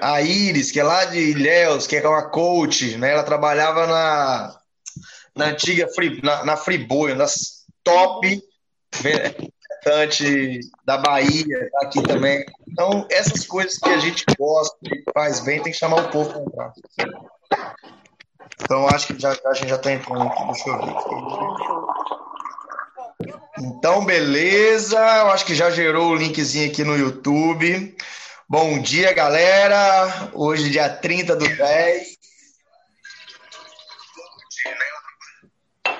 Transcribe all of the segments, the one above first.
a Iris, que é lá de Ilhéus, que é uma coach, né? Ela trabalhava na, na antiga Free, na, na Friboi, das top representante da Bahia, tá aqui também. Então, essas coisas que a gente gosta e faz bem, tem que chamar o povo para entrar. Então, acho que já, a gente já está entrando aqui. Deixa eu ver. Então, beleza. Eu acho que já gerou o linkzinho aqui no YouTube. Bom dia, galera. Hoje, dia 30 do 10.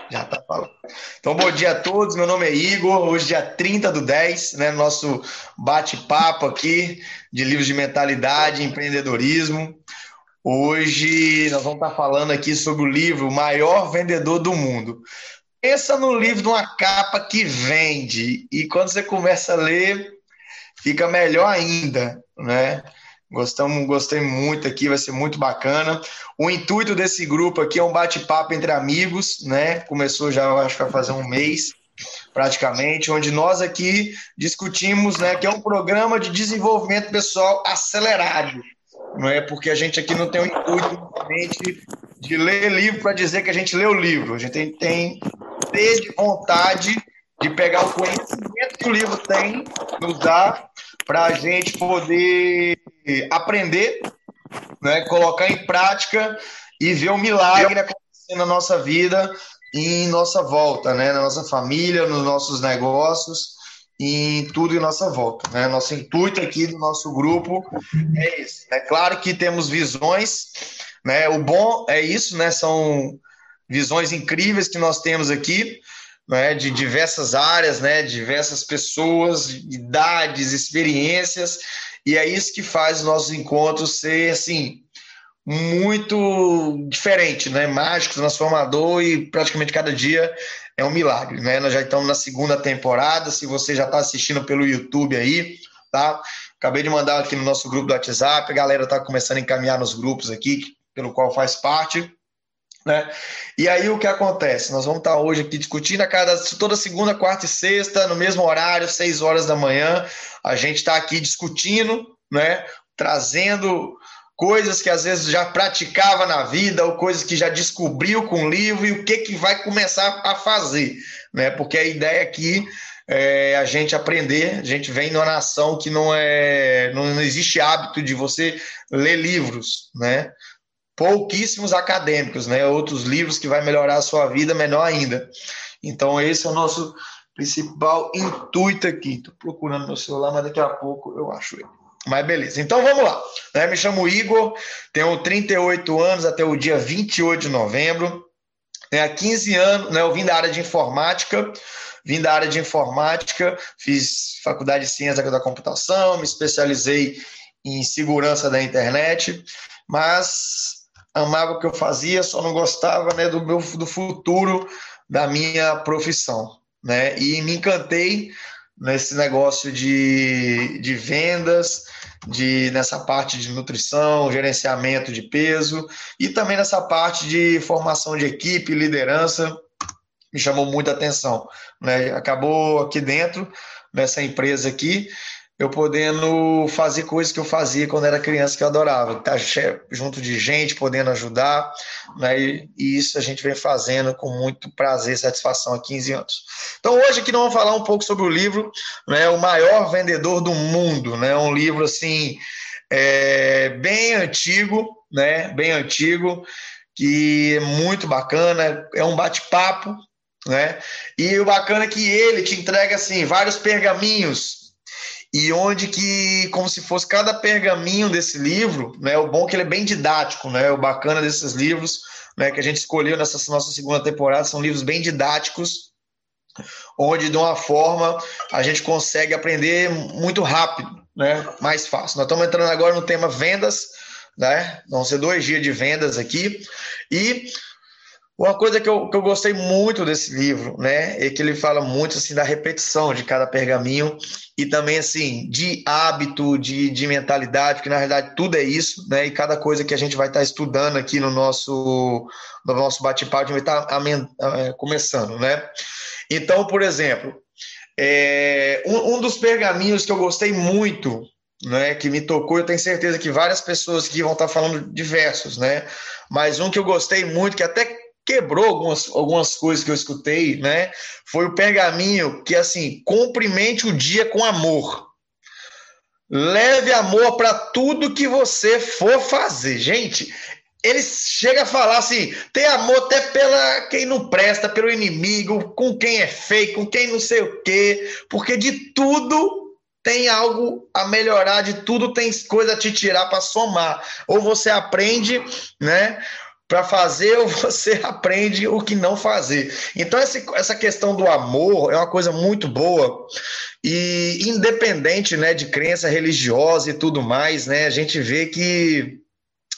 Já tá falando. Então, bom dia a todos. Meu nome é Igor. Hoje, dia 30 do 10, né? Nosso bate-papo aqui de livros de mentalidade empreendedorismo. Hoje nós vamos estar falando aqui sobre o livro O Maior Vendedor do Mundo. Pensa no livro de uma capa que vende, e quando você começa a ler, fica melhor ainda, né? Gostamos, gostei muito aqui, vai ser muito bacana. O intuito desse grupo aqui é um bate-papo entre amigos, né? Começou já, acho que vai fazer um mês, praticamente, onde nós aqui discutimos, né, que é um programa de desenvolvimento pessoal acelerado. Não é porque a gente aqui não tem o intuito de ler livro para dizer que a gente lê o livro. A gente tem, tem ter de vontade de pegar o conhecimento que o livro tem, nos dar, para a gente poder aprender, né, colocar em prática e ver o milagre acontecendo na nossa vida e em nossa volta, né, na nossa família, nos nossos negócios, em tudo em nossa volta. Né? Nosso intuito aqui do nosso grupo é esse. É claro que temos visões, né? O bom é isso, né? São visões incríveis que nós temos aqui, né? De diversas áreas, né? Diversas pessoas, idades, experiências, e é isso que faz os nossos encontros ser assim muito diferente, né? Mágico, transformador e praticamente cada dia é um milagre, né? Nós já estamos na segunda temporada. Se você já está assistindo pelo YouTube aí, tá? Acabei de mandar aqui no nosso grupo do WhatsApp. A galera está começando a encaminhar nos grupos aqui, pelo qual faz parte. Né? E aí o que acontece? Nós vamos estar hoje aqui discutindo a cada toda segunda, quarta e sexta, no mesmo horário, seis horas da manhã. A gente está aqui discutindo, né? Trazendo coisas que às vezes já praticava na vida ou coisas que já descobriu com o livro e o que que vai começar a fazer, né? Porque a ideia aqui é a gente aprender. A gente vem numa nação que não é, não existe hábito de você ler livros, né? Pouquíssimos acadêmicos, né? Outros livros que vai melhorar a sua vida, menor ainda. Então, esse é o nosso principal intuito aqui. Estou procurando meu celular, mas daqui a pouco eu acho ele. Mas beleza. Então vamos lá. Né? Me chamo Igor, tenho 38 anos até o dia 28 de novembro. Né? Há 15 anos, né? eu vim da área de informática, vim da área de informática, fiz faculdade de ciência da computação, me especializei em segurança da internet, mas amava o que eu fazia, só não gostava né, do meu do futuro da minha profissão, né? E me encantei nesse negócio de, de vendas, de nessa parte de nutrição, gerenciamento de peso e também nessa parte de formação de equipe, liderança, me chamou muita atenção, né? Acabou aqui dentro nessa empresa aqui, eu podendo fazer coisas que eu fazia quando era criança que eu adorava, estar junto de gente, podendo ajudar, né? E, isso a gente vem fazendo com muito prazer e satisfação há 15 anos. Então hoje aqui nós vamos falar um pouco sobre o livro, né? O maior vendedor do mundo, né? Um livro assim é, bem antigo, né? Bem antigo, que é muito bacana, é um bate-papo, né? E o bacana é que ele te entrega assim vários pergaminhos e onde que, como se fosse cada pergaminho desse livro, né, o bom é que ele é bem didático, né, o bacana desses livros, né, que a gente escolheu nessa nossa segunda temporada, são livros bem didáticos, onde de uma forma a gente consegue aprender muito rápido, né, mais fácil. Nós estamos entrando agora no tema vendas, né, vão ser dois dias de vendas aqui, e uma coisa que eu, que eu gostei muito desse livro, né, é que ele fala muito assim da repetição de cada pergaminho e também assim de hábito, de, de mentalidade, porque na realidade tudo é isso, né, e cada coisa que a gente vai estar estudando aqui no nosso no nosso bate-papo vai estar é, começando, né. Então, por exemplo, é, um, um dos pergaminhos que eu gostei muito né, que me tocou, eu tenho certeza que várias pessoas que vão estar falando diversos, né? Mas um que eu gostei muito, que até quebrou algumas, algumas coisas que eu escutei, né? Foi o pergaminho que assim, cumprimente o dia com amor. Leve amor para tudo que você for fazer. Gente, ele chega a falar assim: tem amor até pela quem não presta, pelo inimigo, com quem é feio, com quem não sei o quê, porque de tudo tem algo a melhorar, de tudo tem coisa a te tirar para somar. Ou você aprende, né? Para fazer, você aprende o que não fazer. Então, essa questão do amor é uma coisa muito boa. E independente né, de crença religiosa e tudo mais, né? A gente vê que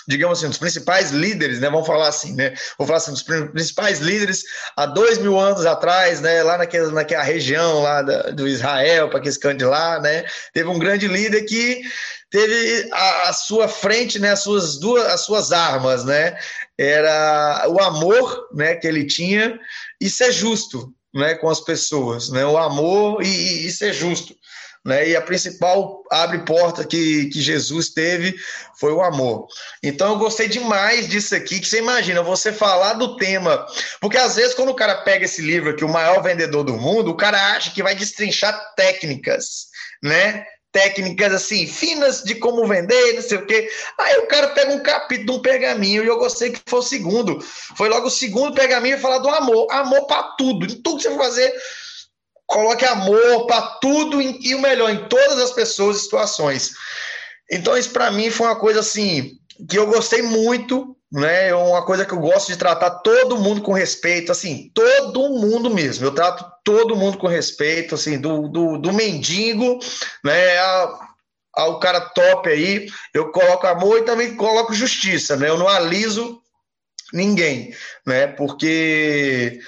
digamos assim, dos principais líderes, né? Vamos falar assim, né? Vou falar assim, dos principais líderes há dois mil anos atrás, né? Lá naquela, naquela região lá da, do Israel, para que escande lá, né? Teve um grande líder que teve a, a, sua frente, né? As suas duas, as suas armas, né? Era o amor, né? Que ele tinha e ser justo, né? Com as pessoas, né? O amor e, e ser justo né? E a principal abre porta que, que Jesus teve foi o amor. Então eu gostei demais disso aqui, que você imagina, você falar do tema, porque às vezes quando o cara pega esse livro aqui, o maior vendedor do mundo, o cara acha que vai destrinchar técnicas, né? Técnicas assim, finas de como vender, não sei o quê. Aí o cara pega um capítulo de um pergaminho, e eu gostei que foi o segundo. Foi logo o segundo pergaminho e falar do amor. Amor para tudo. Em tudo que você for fazer, coloque amor para tudo e o melhor em todas as pessoas e situações. Então isso para mim foi uma coisa assim que eu gostei muito, né? É uma coisa que eu gosto de tratar todo mundo com respeito, assim, todo mundo mesmo. Eu trato todo mundo com respeito, assim, do, do, do mendigo, né? ao cara top aí, eu coloco amor e também coloco justiça, né? Eu não aliso ninguém, né? Porque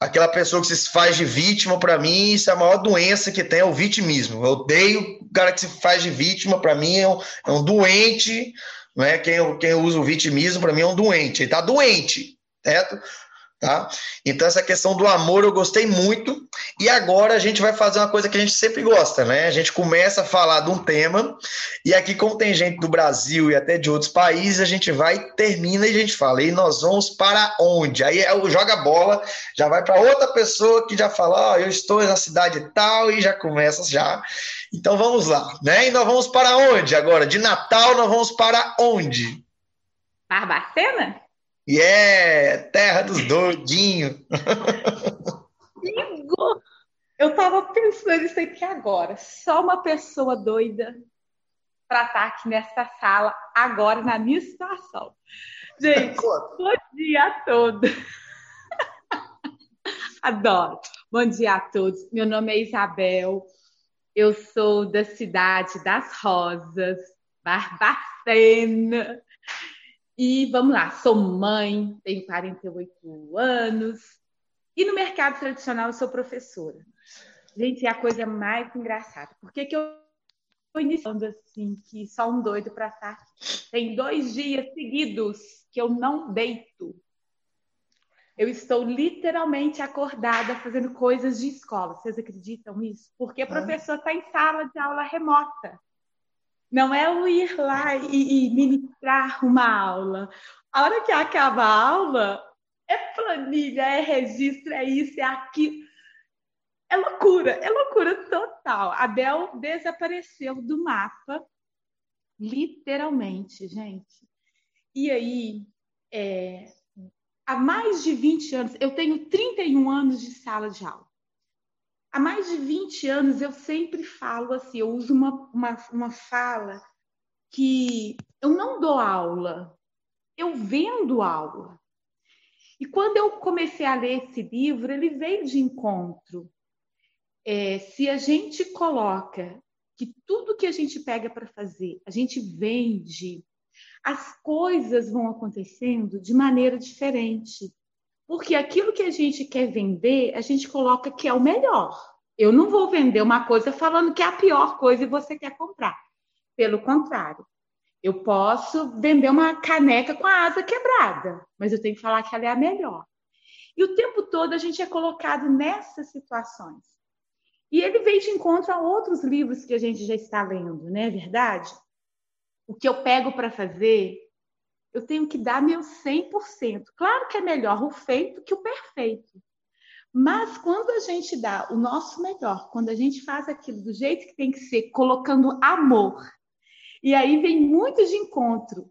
aquela pessoa que se faz de vítima, para mim, isso é a maior doença que tem, é o vitimismo. Eu odeio o cara que se faz de vítima, para mim, é um, é um doente, né? Quem, quem usa o vitimismo, para mim, é um doente. Ele tá doente, certo? Tá? Então, essa questão do amor eu gostei muito. E agora a gente vai fazer uma coisa que a gente sempre gosta, né? A gente começa a falar de um tema, e aqui, como tem gente do Brasil e até de outros países, a gente vai, termina e a gente fala, e nós vamos para onde? Aí é joga bola, já vai para outra pessoa que já fala, ó, oh, eu estou na cidade tal, e já começa já. Então vamos lá, né? E nós vamos para onde agora? De Natal, nós vamos para onde? Barbacena? E é terra dos doidinhos. Amigo, eu tava pensando isso aqui agora. Só uma pessoa doida para estar tá aqui nessa sala agora na minha situação. Gente, bom dia a todos. Adoro. Bom dia a todos. Meu nome é Isabel. Eu sou da cidade das Rosas, Barbacena. E vamos lá, sou mãe, tenho 48 anos. E no mercado tradicional eu sou professora. Gente, é a coisa mais engraçada. Por que, que eu estou iniciando assim, que só um doido para estar? Tem dois dias seguidos que eu não deito. Eu estou literalmente acordada fazendo coisas de escola. Vocês acreditam nisso? Porque o professor está em sala de aula remota. Não é o ir lá e, e ministrar uma aula. A hora que acaba a aula, é planilha, é registro, é isso, é aquilo. É loucura, é loucura total. A Bel desapareceu do mapa, literalmente, gente. E aí, é, há mais de 20 anos, eu tenho 31 anos de sala de aula há mais de 20 anos eu sempre falo assim, eu uso uma, uma, uma fala que eu não dou aula, eu vendo aula. E quando eu comecei a ler esse livro, ele veio de encontro. É, se a gente coloca que tudo que a gente pega para fazer, a gente vende, as coisas vão acontecendo de maneira diferente. Porque aquilo que a gente quer vender, a gente coloca que é o melhor. Eu não vou vender uma coisa falando que é a pior coisa e você quer comprar. Pelo contrário, eu posso vender uma caneca com a asa quebrada, mas eu tenho que falar que ela é a melhor. E o tempo todo a gente é colocado nessas situações. E ele vem de encontro a outros livros que a gente já está lendo, não é verdade? O que eu pego para fazer, eu tenho que dar meu 100%. Claro que é melhor o feito que o perfeito. Mas quando a gente dá o nosso melhor, quando a gente faz aquilo do jeito que tem que ser, colocando amor, e aí vem muito de encontro.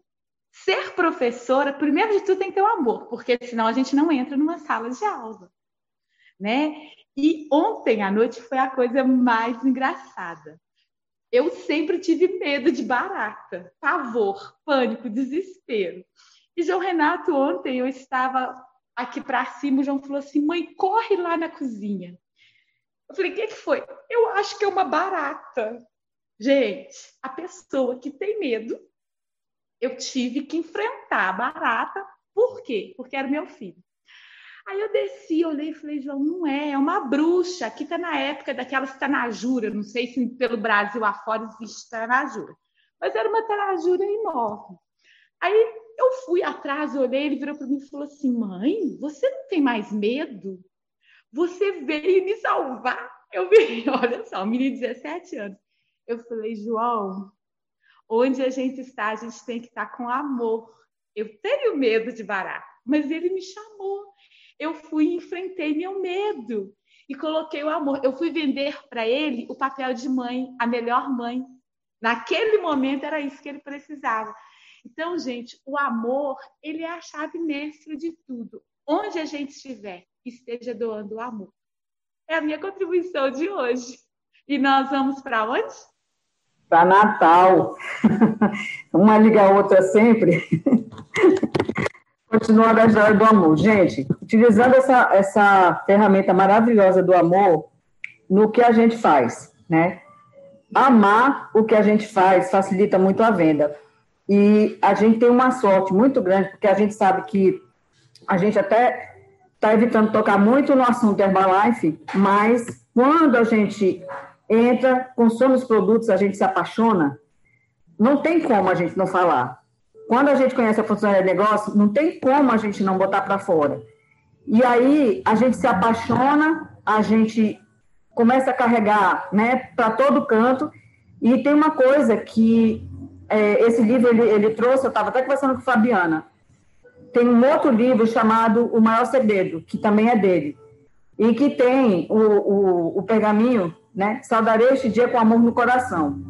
Ser professora, primeiro de tudo, tem que ter o amor, porque senão a gente não entra numa sala de aula. Né? E ontem à noite foi a coisa mais engraçada. Eu sempre tive medo de barata, pavor, pânico, desespero. E João Renato, ontem eu estava aqui para cima, o João falou assim: mãe, corre lá na cozinha. Eu falei: o que, que foi? Eu acho que é uma barata. Gente, a pessoa que tem medo, eu tive que enfrentar a barata. Por quê? Porque era meu filho. Aí eu desci, olhei e falei, João, não é, é uma bruxa. Aqui está na época daquelas tanajura, não sei se pelo Brasil afora existe tanajura, mas era uma tanajura enorme. Aí eu fui atrás, olhei, ele virou para mim e falou assim: mãe, você não tem mais medo? Você veio me salvar. Eu vi, olha só, um menino de 17 anos. Eu falei, João, onde a gente está, a gente tem que estar com amor. Eu tenho medo de barato, mas ele me chamou eu fui e enfrentei meu medo e coloquei o amor. Eu fui vender para ele o papel de mãe, a melhor mãe. Naquele momento era isso que ele precisava. Então, gente, o amor, ele é a chave mestra de tudo. Onde a gente estiver, esteja doando o amor. É a minha contribuição de hoje. E nós vamos para onde? Para Natal. Uma liga a outra sempre. Continuando a história do amor. Gente, utilizando essa, essa ferramenta maravilhosa do amor no que a gente faz, né? Amar o que a gente faz facilita muito a venda. E a gente tem uma sorte muito grande, porque a gente sabe que a gente até está evitando tocar muito no assunto Herbalife, mas quando a gente entra, consome os produtos, a gente se apaixona, não tem como a gente não falar. Quando a gente conhece a funcionalidade de negócio, não tem como a gente não botar para fora. E aí a gente se apaixona, a gente começa a carregar né, para todo canto. E tem uma coisa que é, esse livro ele, ele trouxe, eu estava até conversando com a Fabiana. Tem um outro livro chamado O Maior Segredo, que também é dele. E que tem o, o, o pergaminho, né? Saudarei este dia com amor no coração.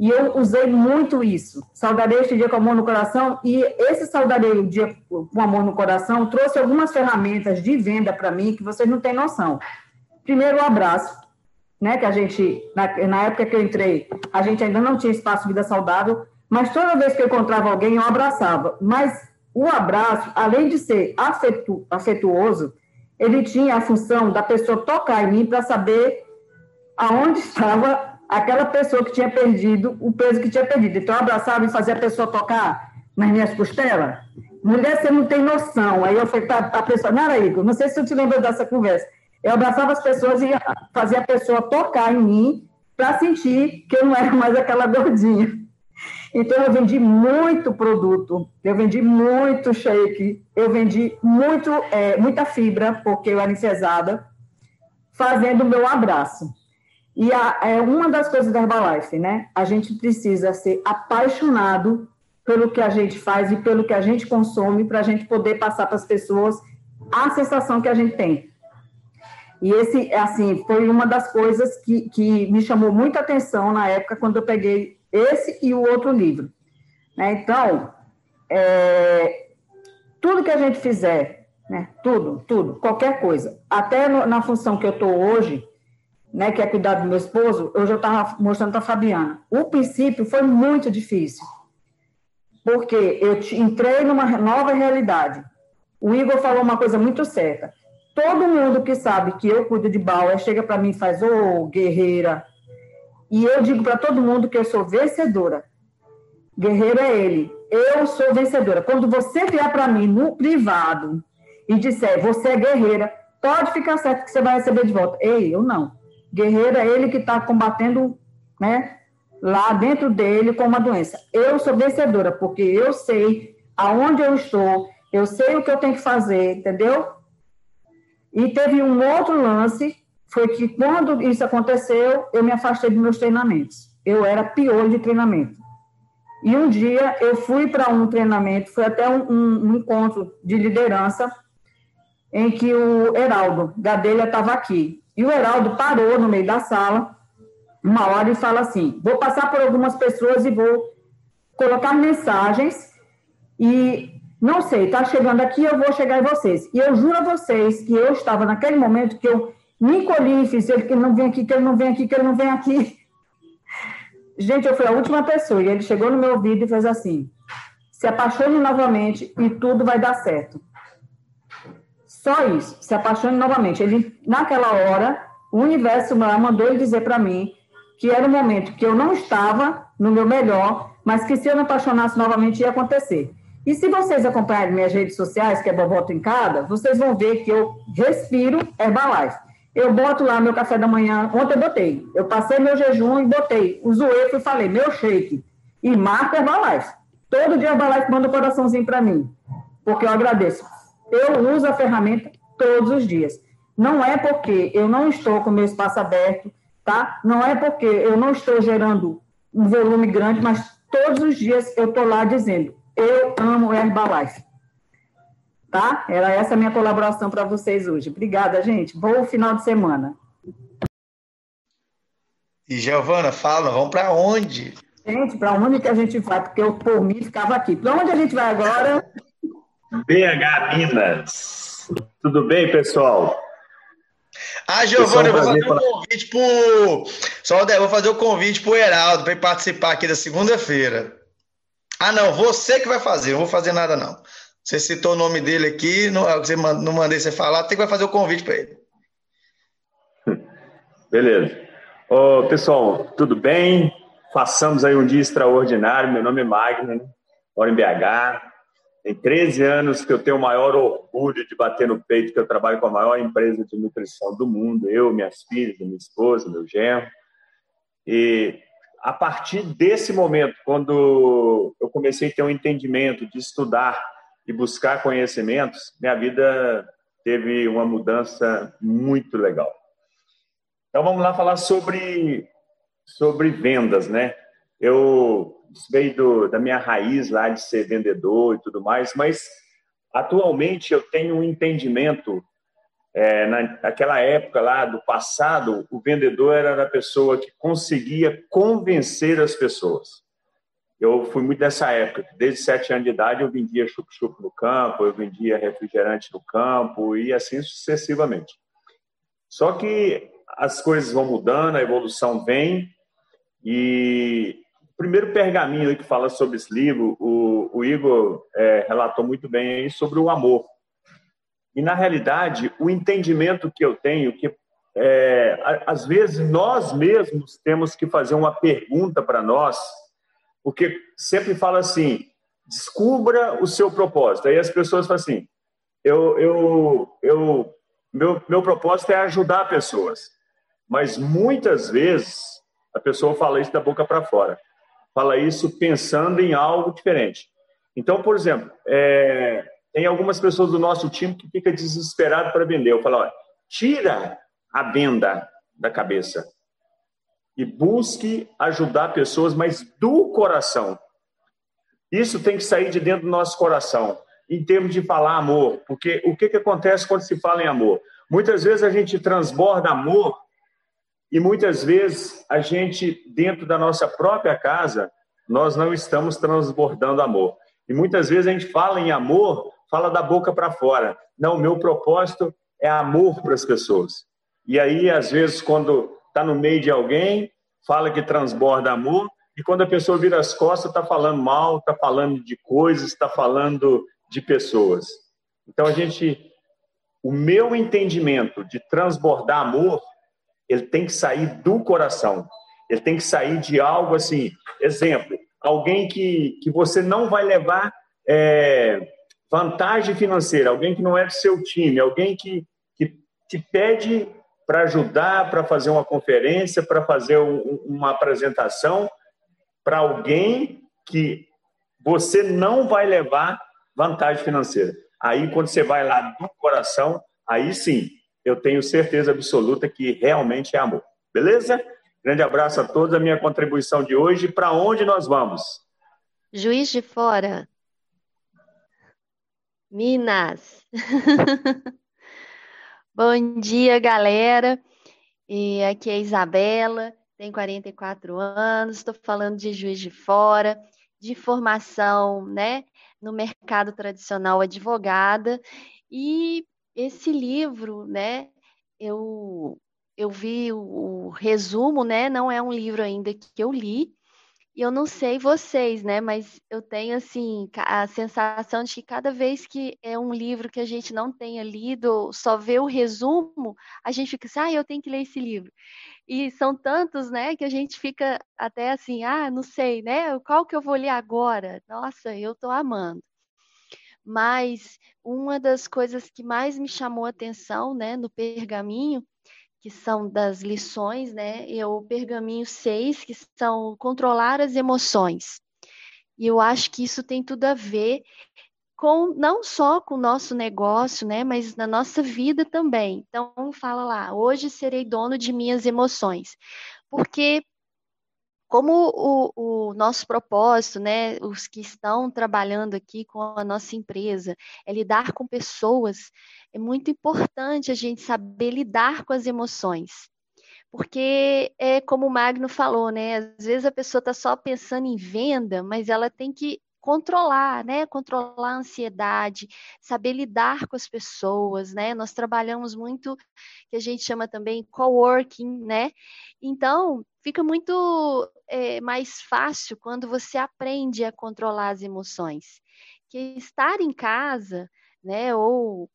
E eu usei muito isso. Saudarei este dia com amor no coração. E esse saudarei o dia com amor no coração trouxe algumas ferramentas de venda para mim que vocês não têm noção. Primeiro, o abraço, né? Que a gente, na, na época que eu entrei, a gente ainda não tinha espaço vida saudável, mas toda vez que eu encontrava alguém, eu abraçava. Mas o abraço, além de ser afetu, afetuoso, ele tinha a função da pessoa tocar em mim para saber aonde estava aquela pessoa que tinha perdido o peso que tinha perdido. Então, eu abraçava e fazia a pessoa tocar nas minhas costelas. Mulher, você não tem noção. Aí eu falei para a pessoa, não era Igor, não sei se você te lembra dessa conversa. Eu abraçava as pessoas e fazia a pessoa tocar em mim para sentir que eu não era mais aquela gordinha. Então, eu vendi muito produto, eu vendi muito shake, eu vendi muito, é, muita fibra, porque eu era enfesada, fazendo o meu abraço. E a, é uma das coisas da Herbalife, né? A gente precisa ser apaixonado pelo que a gente faz e pelo que a gente consome para a gente poder passar para as pessoas a sensação que a gente tem. E esse, assim, foi uma das coisas que, que me chamou muita atenção na época quando eu peguei esse e o outro livro. Né? Então, é, tudo que a gente fizer, né? tudo, tudo, qualquer coisa, até no, na função que eu estou hoje, né, que é cuidar do meu esposo, eu já estava mostrando para a Fabiana. O princípio foi muito difícil, porque eu entrei numa nova realidade. O Igor falou uma coisa muito certa. Todo mundo que sabe que eu cuido de Bauer chega para mim e faz, ô, oh, guerreira. E eu digo para todo mundo que eu sou vencedora. Guerreiro é ele. Eu sou vencedora. Quando você vier para mim no privado e disser, você é guerreira, pode ficar certo que você vai receber de volta. Ei, eu não. Guerreiro é ele que está combatendo, né? Lá dentro dele com uma doença. Eu sou vencedora, porque eu sei aonde eu estou, eu sei o que eu tenho que fazer, entendeu? E teve um outro lance, foi que quando isso aconteceu, eu me afastei dos meus treinamentos. Eu era pior de treinamento. E um dia eu fui para um treinamento, foi até um, um, um, encontro de liderança, em que o Heraldo Gadelha estava aqui. E o Heraldo parou no meio da sala, uma hora, e fala assim: vou passar por algumas pessoas e vou colocar mensagens. E não sei, está chegando aqui, eu vou chegar em vocês. E eu juro a vocês que eu estava naquele momento que eu me encolhi e fiz ele que ele não vem aqui, que ele não vem aqui, que ele não vem aqui. Gente, eu fui a última pessoa e ele chegou no meu ouvido e fez assim: se apaixone novamente e tudo vai dar certo. Só isso, se apaixone novamente. Ele, naquela hora, o universo mandou ele dizer para mim que era um momento que eu não estava no meu melhor, mas que se eu me apaixonasse novamente ia acontecer. E se vocês acompanharem minhas redes sociais, que é Boboto em Cada, vocês vão ver que eu respiro Herbalife. Eu boto lá meu café da manhã, ontem eu botei. Eu passei meu jejum e botei. o e falei, meu shake. E marca Herbalife. Todo dia Herbalife manda um coraçãozinho para mim, porque eu agradeço. Eu uso a ferramenta todos os dias. Não é porque eu não estou com meu espaço aberto, tá? Não é porque eu não estou gerando um volume grande, mas todos os dias eu estou lá dizendo, eu amo Herbalife. Tá? Era essa a minha colaboração para vocês hoje. Obrigada, gente. Bom final de semana. E Giovana, fala, vamos para onde? Gente, para onde que a gente vai? Porque eu, por mim, ficava aqui. Para onde a gente vai agora? BH Minas. Tudo bem, pessoal? Ah, Giovana, eu vou fazer um convite pro. Só vou fazer o um convite pro Heraldo para participar aqui da segunda-feira. Ah, não, você que vai fazer, não vou fazer nada, não. Você citou o nome dele aqui, não, você não mandei você falar, tem que fazer o convite para ele. Beleza. Ô, pessoal, tudo bem? Façamos aí um dia extraordinário. Meu nome é Magno, moro em BH. Tem 13 anos que eu tenho o maior orgulho de bater no peito que eu trabalho com a maior empresa de nutrição do mundo. Eu, minhas filhas, minha esposa, meu genro. E a partir desse momento, quando eu comecei a ter um entendimento de estudar e buscar conhecimentos, minha vida teve uma mudança muito legal. Então vamos lá falar sobre sobre vendas, né? Eu veio do, da minha raiz lá de ser vendedor e tudo mais, mas atualmente eu tenho um entendimento é, naquela época lá do passado, o vendedor era a pessoa que conseguia convencer as pessoas. Eu fui muito dessa época. Desde sete anos de idade eu vendia chup-chup no campo, eu vendia refrigerante no campo e assim sucessivamente. Só que as coisas vão mudando, a evolução vem e primeiro pergaminho que fala sobre esse livro, o, o Igor é, relatou muito bem sobre o amor. E, na realidade, o entendimento que eu tenho, que é, às vezes nós mesmos temos que fazer uma pergunta para nós, porque sempre fala assim: descubra o seu propósito. Aí as pessoas falam assim: eu, eu, eu, meu, meu propósito é ajudar pessoas. Mas muitas vezes a pessoa fala isso da boca para fora, fala isso pensando em algo diferente. Então, por exemplo, é, tem algumas pessoas do nosso time que fica desesperado para vender. Eu falo, olha, tira a venda da cabeça e busque ajudar pessoas, mas do coração. Isso tem que sair de dentro do nosso coração, em termos de falar amor, porque o que, que acontece quando se fala em amor? Muitas vezes a gente transborda amor e muitas vezes a gente, dentro da nossa própria casa, nós não estamos transbordando amor. E muitas vezes a gente fala em amor, fala da boca para fora. Não, meu propósito é amor para as pessoas. E aí, às vezes, quando está no meio de alguém, fala que transborda amor, e quando a pessoa vira as costas, está falando mal, está falando de coisas, está falando de pessoas. Então, a gente. O meu entendimento de transbordar amor, ele tem que sair do coração. Ele tem que sair de algo assim. Exemplo, alguém que, que você não vai levar. É, vantagem financeira, alguém que não é do seu time, alguém que, que te pede para ajudar, para fazer uma conferência, para fazer um, uma apresentação, para alguém que você não vai levar vantagem financeira. Aí, quando você vai lá do coração, aí sim, eu tenho certeza absoluta que realmente é amor. Beleza? Grande abraço a todos. A minha contribuição de hoje. Para onde nós vamos? Juiz de Fora. Minas. Bom dia, galera. E aqui é a Isabela, tenho 44 anos, estou falando de Juiz de Fora, de formação, né, no mercado tradicional advogada. E esse livro, né, eu eu vi o, o, resumo, né? Não é um livro ainda que eu li. E eu não sei vocês, né? Mas eu tenho assim a sensação de que cada vez que é um livro que a gente não tenha lido, só vê o resumo, a gente fica assim, ah, eu tenho que ler esse livro. E são tantos, né, que a gente fica até assim, ah, não sei, né? Qual que eu vou ler agora? Nossa, eu tô amando. Mas uma das coisas que mais me chamou a atenção, né, no pergaminho, que são das lições, né, e o pergaminho 6, que são controlar as emoções. E eu acho que isso tem tudo a ver com não só com o nosso negócio, né, mas na nossa vida também. Então fala lá, hoje serei dono de minhas emoções. Porque como o, o, nosso propósito, né, os que estão trabalhando aqui com a nossa empresa, é lidar com pessoas, é muito importante a gente saber lidar com as emoções. Porque é como o Magno falou, né? Às vezes a pessoa está só pensando em venda, mas ela tem que controlar, né? Controlar a ansiedade, saber lidar com as pessoas, né? Nós trabalhamos muito que a gente chama também coworking, né? Então fica muito é, mais fácil quando você aprende a controlar as emoções. Que estar em casa, né? Ou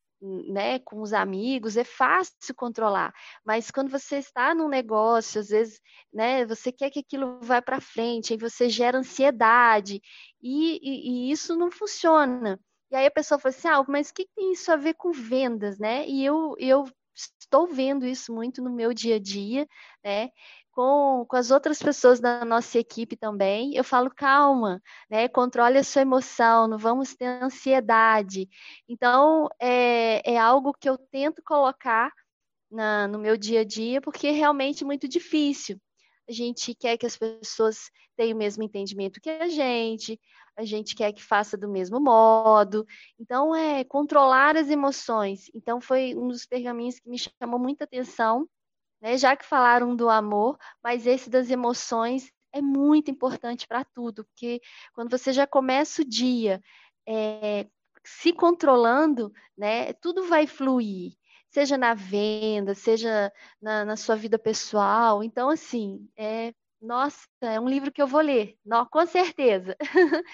né, com os amigos, é fácil controlar. Mas quando você está num negócio, às vezes, né, você quer que aquilo vá para frente, aí você gera ansiedade, e, e, e, isso não funciona. E aí a pessoa fala assim, ah, mas o que tem isso a ver com vendas, né? E eu, eu estou vendo isso muito no meu dia a dia, né? Com, com as outras pessoas da nossa equipe também, eu falo, calma, né? Controle a sua emoção, não vamos ter ansiedade. Então, é, é algo que eu tento colocar na, no meu dia a dia, porque é realmente muito difícil. A gente quer que as pessoas tenham o mesmo entendimento que a gente, a gente quer que faça do mesmo modo. Então, é controlar as emoções. Então, foi um dos pergaminhos que me chamou muita atenção né? Já que falaram do amor, mas esse das emoções é muito importante para tudo, porque quando você já começa o dia é, se controlando, né, tudo vai fluir, seja na venda, seja na, na sua vida pessoal. Então, assim, é, nossa, é um livro que eu vou ler, não, com certeza.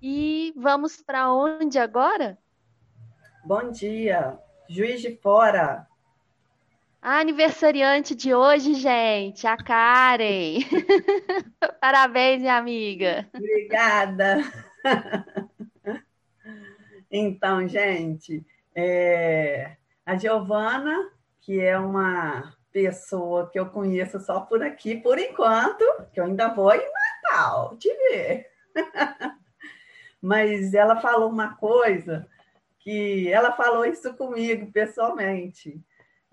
e vamos para onde agora? Bom dia, Juiz de Fora. A aniversariante de hoje, gente, a Karen. Parabéns, minha amiga. Obrigada. Então, gente, é... a Giovana, que é uma pessoa que eu conheço só por aqui, por enquanto, que eu ainda vou em Natal te ver. Mas ela falou uma coisa que ela falou isso comigo pessoalmente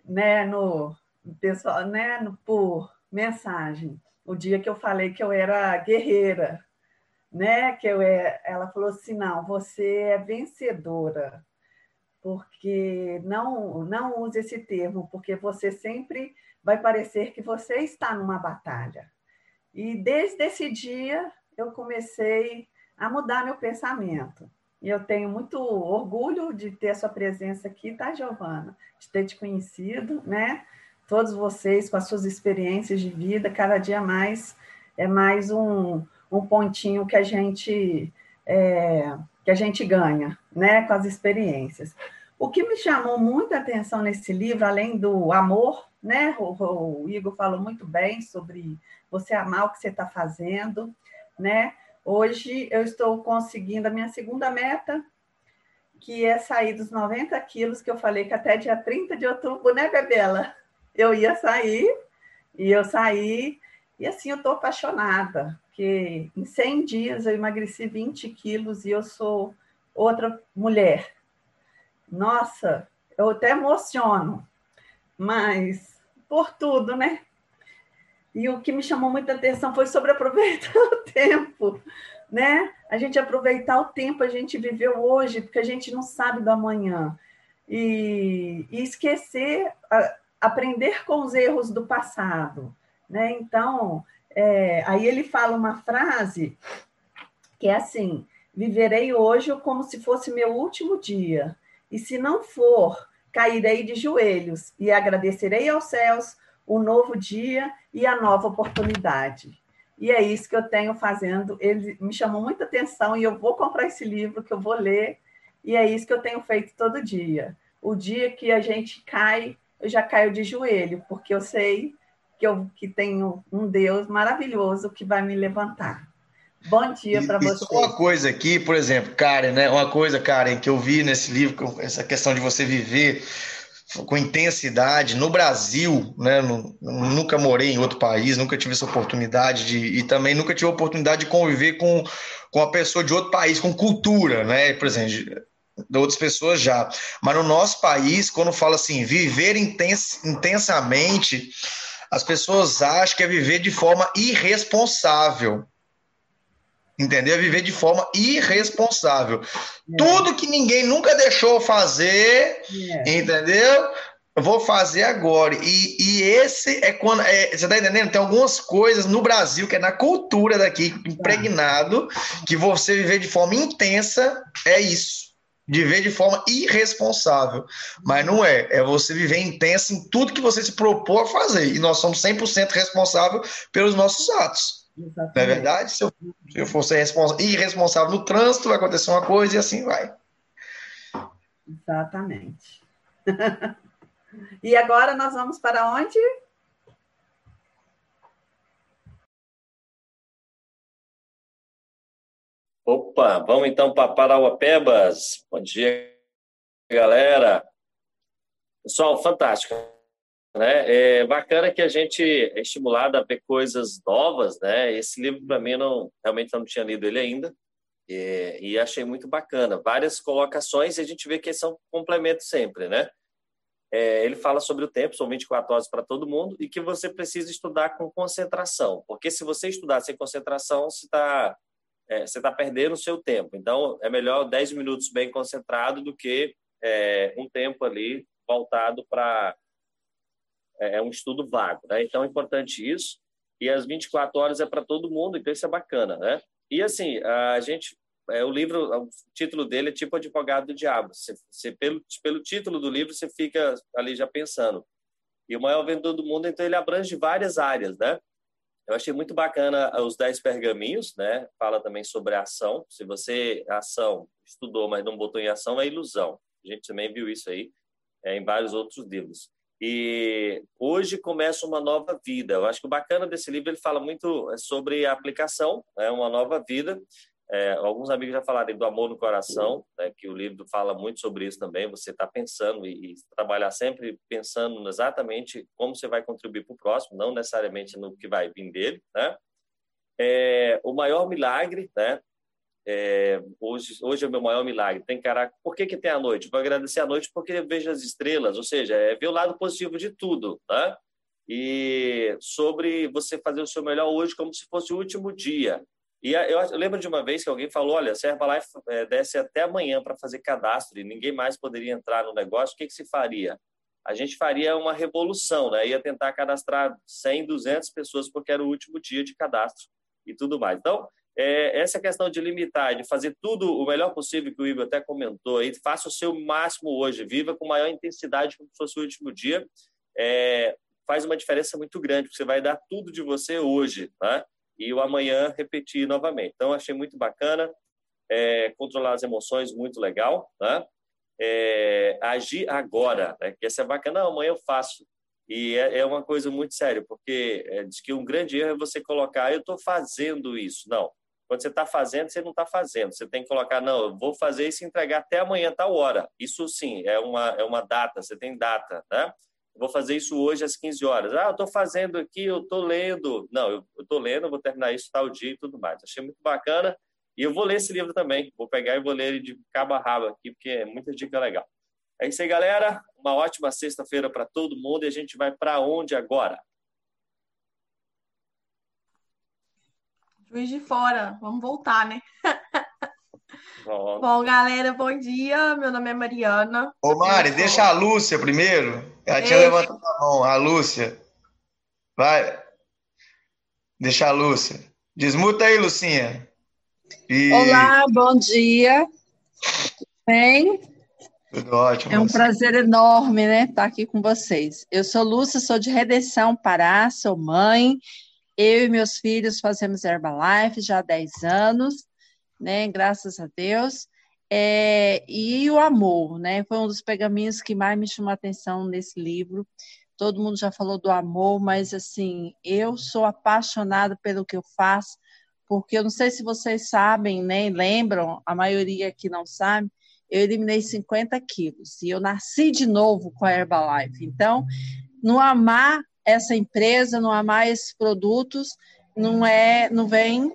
né, no pessoal, né, no, por mensagem, o dia que eu falei que eu era guerreira, né, que eu é, ela falou assim, não, você é vencedora, porque não não use esse termo, porque você sempre vai parecer que você está numa batalha. E desde esse dia eu comecei a mudar meu pensamento. E eu tenho muito orgulho de ter a sua presença aqui, tá, Giovana? De ter te conhecido, né? Todos vocês com as suas experiências de vida, cada dia mais é mais um, um pontinho que a gente é, que a gente ganha, né? Com as experiências. O que me chamou muita atenção nesse livro, além do amor, né? O, o Igor falou muito bem sobre você amar o que você está fazendo, né? Hoje eu estou conseguindo a minha segunda meta, que é sair dos 90 quilos, que eu falei que até dia 30 de outubro, né, Bebela? Eu ia sair, e eu saí, e assim eu estou apaixonada, porque em 100 dias eu emagreci 20 quilos e eu sou outra mulher. Nossa, eu até emociono, mas por tudo, né? E o que me chamou muita atenção foi sobre aproveitar o tempo, né? A gente aproveitar o tempo, a gente viveu hoje, porque a gente não sabe do amanhã. E, e esquecer, a, aprender com os erros do passado, né? Então, é, aí ele fala uma frase que é assim: viverei hoje como se fosse meu último dia, e se não for, cairei de joelhos e agradecerei aos céus o novo dia e a nova oportunidade. E é isso que eu tenho fazendo. Ele me chamou muita atenção e eu vou comprar esse livro que eu vou ler. E é isso que eu tenho feito todo dia. O dia que a gente cai, eu já caio de joelho, porque eu sei que eu que tenho um Deus maravilhoso que vai me levantar. Bom dia para você. Uma coisa aqui, por exemplo, Karen, né? Uma coisa, Karen, que eu vi nesse livro, essa questão de você viver com intensidade no Brasil, né? Nunca morei em outro país, nunca tive essa oportunidade de e também nunca tive a oportunidade de conviver com, com uma pessoa de outro país, com cultura, né? Por exemplo, de outras pessoas já. Mas no nosso país, quando fala assim, viver intens, intensamente, as pessoas acham que é viver de forma irresponsável entendeu? Viver de forma irresponsável. É. Tudo que ninguém nunca deixou fazer, é. entendeu? Eu vou fazer agora. E, e esse é quando. É, você tá entendendo? Tem algumas coisas no Brasil que é na cultura daqui, impregnado, que você viver de forma intensa é isso. Viver de forma irresponsável. Mas não é. É você viver intenso em tudo que você se propôs a fazer. E nós somos 100% responsáveis pelos nossos atos. Exatamente. Não é verdade? Se eu, se eu fosse irresponsável no trânsito, vai acontecer uma coisa e assim vai. Exatamente. e agora nós vamos para onde? Opa, vamos então para Parauapebas. Bom dia, galera. Pessoal, fantástico né? É bacana que a gente é estimulado a ver coisas novas, né? Esse livro para mim não realmente não tinha lido ele ainda e, e, achei muito bacana. Várias colocações e a gente vê que são complementos sempre, né? É, ele fala sobre o tempo, são 24 horas para todo mundo e que você precisa estudar com concentração, porque se você estudar sem concentração, você está é, você está perdendo o seu tempo. Então, é melhor 10 minutos bem concentrado do que é, um tempo ali voltado para é, é um estudo vago, né? Então é importante isso. E as 24 horas é para todo mundo, então isso é bacana, né? E assim, a gente é, o livro, o título dele é tipo Advogado do Diabo. Você, você, pelo, pelo título do livro, você fica ali já pensando. E o maior vendedor do mundo, então, ele abrange várias áreas, né? Eu achei muito bacana os 10 pergaminhos, né? Fala também sobre a ação. Se você, ação, estudou, mas não botou em ação, é ilusão. A gente também viu isso aí é, em vários outros livros. E hoje começa uma nova vida. Eu acho que o bacana desse livro ele fala muito é, sobre a aplicação, é né, uma nova vida. É, alguns amigos já falaram do amor no coração, né, que o livro fala muito sobre isso também. Você está pensando e, e, trabalhar sempre pensando exatamente como você vai contribuir para o próximo, não necessariamente no que vai vir dele, né? É, o maior milagre, né? É, hoje, hoje é o meu maior milagre. Tem cara, por que, que tem a noite? Vou agradecer a noite porque eu vejo as estrelas, ou seja, é ver o lado positivo de tudo, tá? E sobre você fazer o seu melhor hoje como se fosse o último dia. E eu, eu lembro de uma vez que alguém falou: olha, se a Herbalife é, desce até amanhã para fazer cadastro e ninguém mais poderia entrar no negócio, o que, que se faria? A gente faria uma revolução, né? Ia tentar cadastrar 100, 200 pessoas porque era o último dia de cadastro e tudo mais. Então, é, essa questão de limitar, de fazer tudo o melhor possível, que o Igor até comentou, aí, faça o seu máximo hoje, viva com maior intensidade como se fosse o último dia, é, faz uma diferença muito grande, porque você vai dar tudo de você hoje, né? e o amanhã repetir novamente. Então, achei muito bacana, é, controlar as emoções, muito legal, né? É, agir agora, né? que essa é bacana, não, amanhã eu faço. E é, é uma coisa muito séria, porque é, diz que um grande erro é você colocar, eu estou fazendo isso. Não, quando você está fazendo, você não está fazendo. Você tem que colocar, não, eu vou fazer isso e entregar até amanhã, tal hora. Isso sim, é uma, é uma data, você tem data, né? vou fazer isso hoje às 15 horas. Ah, eu estou fazendo aqui, eu estou lendo. Não, eu estou lendo, vou terminar isso tal dia e tudo mais. Achei muito bacana. E eu vou ler esse livro também. Vou pegar e vou ler ele de cabo a rabo aqui, porque é muita dica legal. É isso aí, galera. Uma ótima sexta-feira para todo mundo e a gente vai para onde agora? Juiz de Fora, vamos voltar, né? Bom, galera, bom dia. Meu nome é Mariana. Ô, Mari, deixa a Lúcia primeiro. Ela tinha levantado a mão. A Lúcia. Vai. Deixa a Lúcia. Desmuta aí, Lucinha. E... Olá, bom dia. Bem? Tudo ótimo. É um prazer enorme, né, estar aqui com vocês. Eu sou Lúcia, sou de Redenção, Pará, sou mãe. Eu e meus filhos fazemos Herbalife já há 10 anos né? Graças a Deus. É, e o amor, né? Foi um dos pergaminhos que mais me chamou a atenção nesse livro. Todo mundo já falou do amor, mas assim, eu sou apaixonada pelo que eu faço, porque eu não sei se vocês sabem, né? Lembram, a maioria aqui não sabe, eu eliminei 50 quilos e eu nasci de novo com a Herbalife. Então, não amar essa empresa, não amar esses produtos, não é, não vem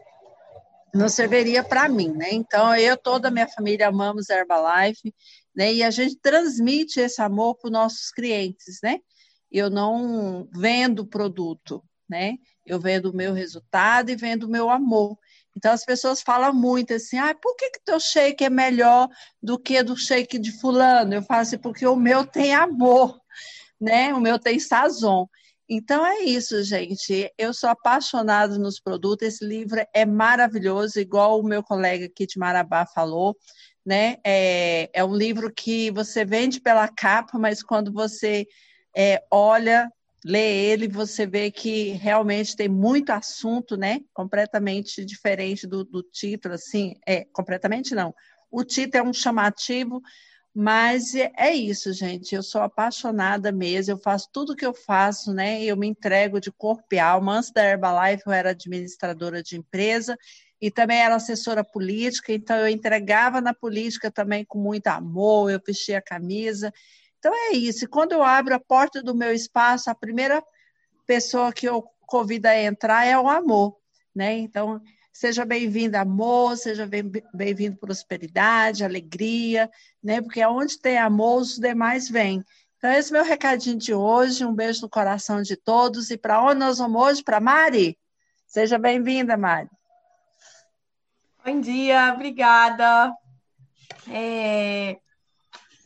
não serviria para mim, né? Então, eu toda a minha família amamos Herbalife, né? E a gente transmite esse amor para os nossos clientes, né? Eu não vendo produto, né? Eu vendo o meu resultado e vendo o meu amor. Então, as pessoas falam muito assim, ah, por que que teu shake é melhor do que do shake de fulano? Eu falo assim, porque o meu tem amor, né? O meu tem sazon. Então é isso, gente. Eu sou apaixonada nos produtos. Esse livro é maravilhoso, igual o meu colega de Marabá falou. Né? É, é um livro que você vende pela capa, mas quando você é, olha, lê ele, você vê que realmente tem muito assunto, né? Completamente diferente do, do título, assim. É, completamente não. O título é um chamativo, mas é, é isso, gente. Eu sou apaixonada mesmo. Eu faço tudo que eu faço, né? Eu me entrego de corpo e alma. Antes da Herbalife, eu era administradora de empresa e também era assessora política. Então, eu entregava na política também com muito amor. Eu vestia a camisa. Então, é isso. E quando eu abro a porta do meu espaço, a primeira pessoa que eu convido a entrar é o amor, né? Então, Seja bem-vindo, amor, seja bem-vindo, prosperidade, alegria, né? Porque onde tem amor, os demais vêm. Então, esse é o meu recadinho de hoje. Um beijo no coração de todos. E para onde nós vamos hoje? Para Mari? Seja bem-vinda, Mari. Bom dia, obrigada. É...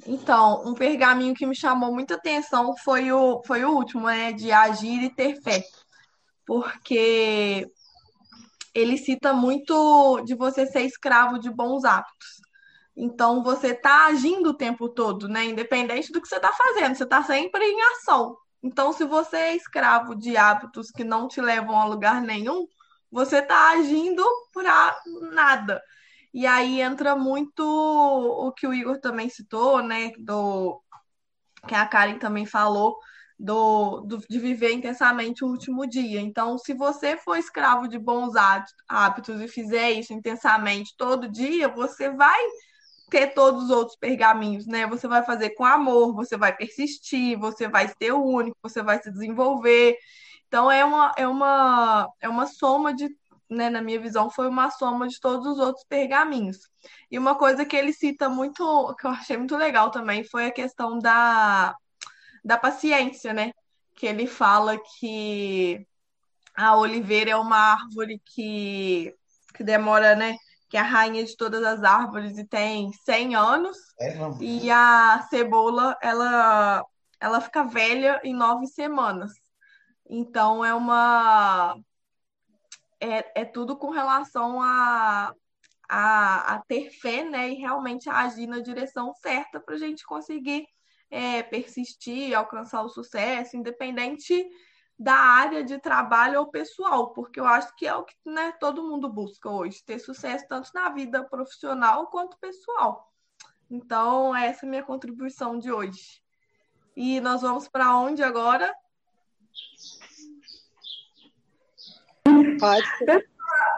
Então, um pergaminho que me chamou muita atenção foi o, foi o último, né? De agir e ter fé. Porque ele cita muito de você ser escravo de bons hábitos. Então, você está agindo o tempo todo, né? Independente do que você está fazendo, você está sempre em ação. Então, se você é escravo de hábitos que não te levam a lugar nenhum, você está agindo para nada. E aí entra muito o que o Igor também citou, né? Do que a Karen também falou, do, do, de viver intensamente o último dia. Então, se você for escravo de bons hábitos e fizer isso intensamente todo dia, você vai ter todos os outros pergaminhos, né? Você vai fazer com amor, você vai persistir, você vai ser único, você vai se desenvolver. Então, é uma, é uma, é uma soma de, né, na minha visão, foi uma soma de todos os outros pergaminhos. E uma coisa que ele cita muito, que eu achei muito legal também, foi a questão da da paciência, né? Que ele fala que a oliveira é uma árvore que, que demora, né? Que é a rainha de todas as árvores e tem 100 anos. É, e a cebola, ela, ela fica velha em nove semanas. Então, é uma. É, é tudo com relação a, a, a ter fé, né? E realmente agir na direção certa para a gente conseguir é, persistir, alcançar o sucesso, independente da área de trabalho ou pessoal, porque eu acho que é o que né, todo mundo busca hoje, ter sucesso tanto na vida profissional quanto pessoal. Então, essa é a minha contribuição de hoje. E nós vamos para onde agora? Pode.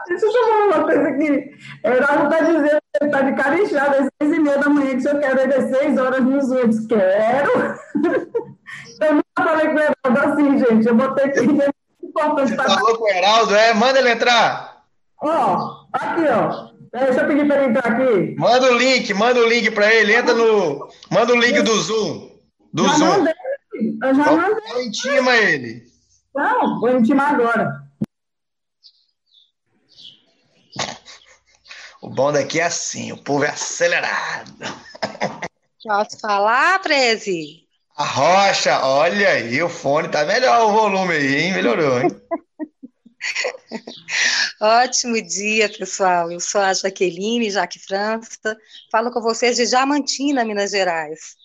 Deixa eu falar uma coisa aqui. Heraldo está dizendo que ele está de cara inchada às seis e meia da manhã, que se eu quero ele às seis horas nos outros. Quero. Eu nunca falei com o Heraldo assim, gente. Eu botei aqui. Você falou com o Heraldo, é? Manda ele entrar. Ó, aqui, ó. Deixa eu pedir para ele entrar aqui. Manda o link, manda o link para ele. Entra no. Manda o link do Zoom. Do já Zoom. Mandei, eu já mandei. Então, intima ele. Não, vou intimar agora. O bom daqui é assim, o povo é acelerado. Posso falar, Prezi? A rocha, olha aí, o fone tá melhor o volume aí, hein? Melhorou, hein? Ótimo dia, pessoal. Eu sou a Jaqueline Jaque França. Falo com vocês de Diamantina, Minas Gerais.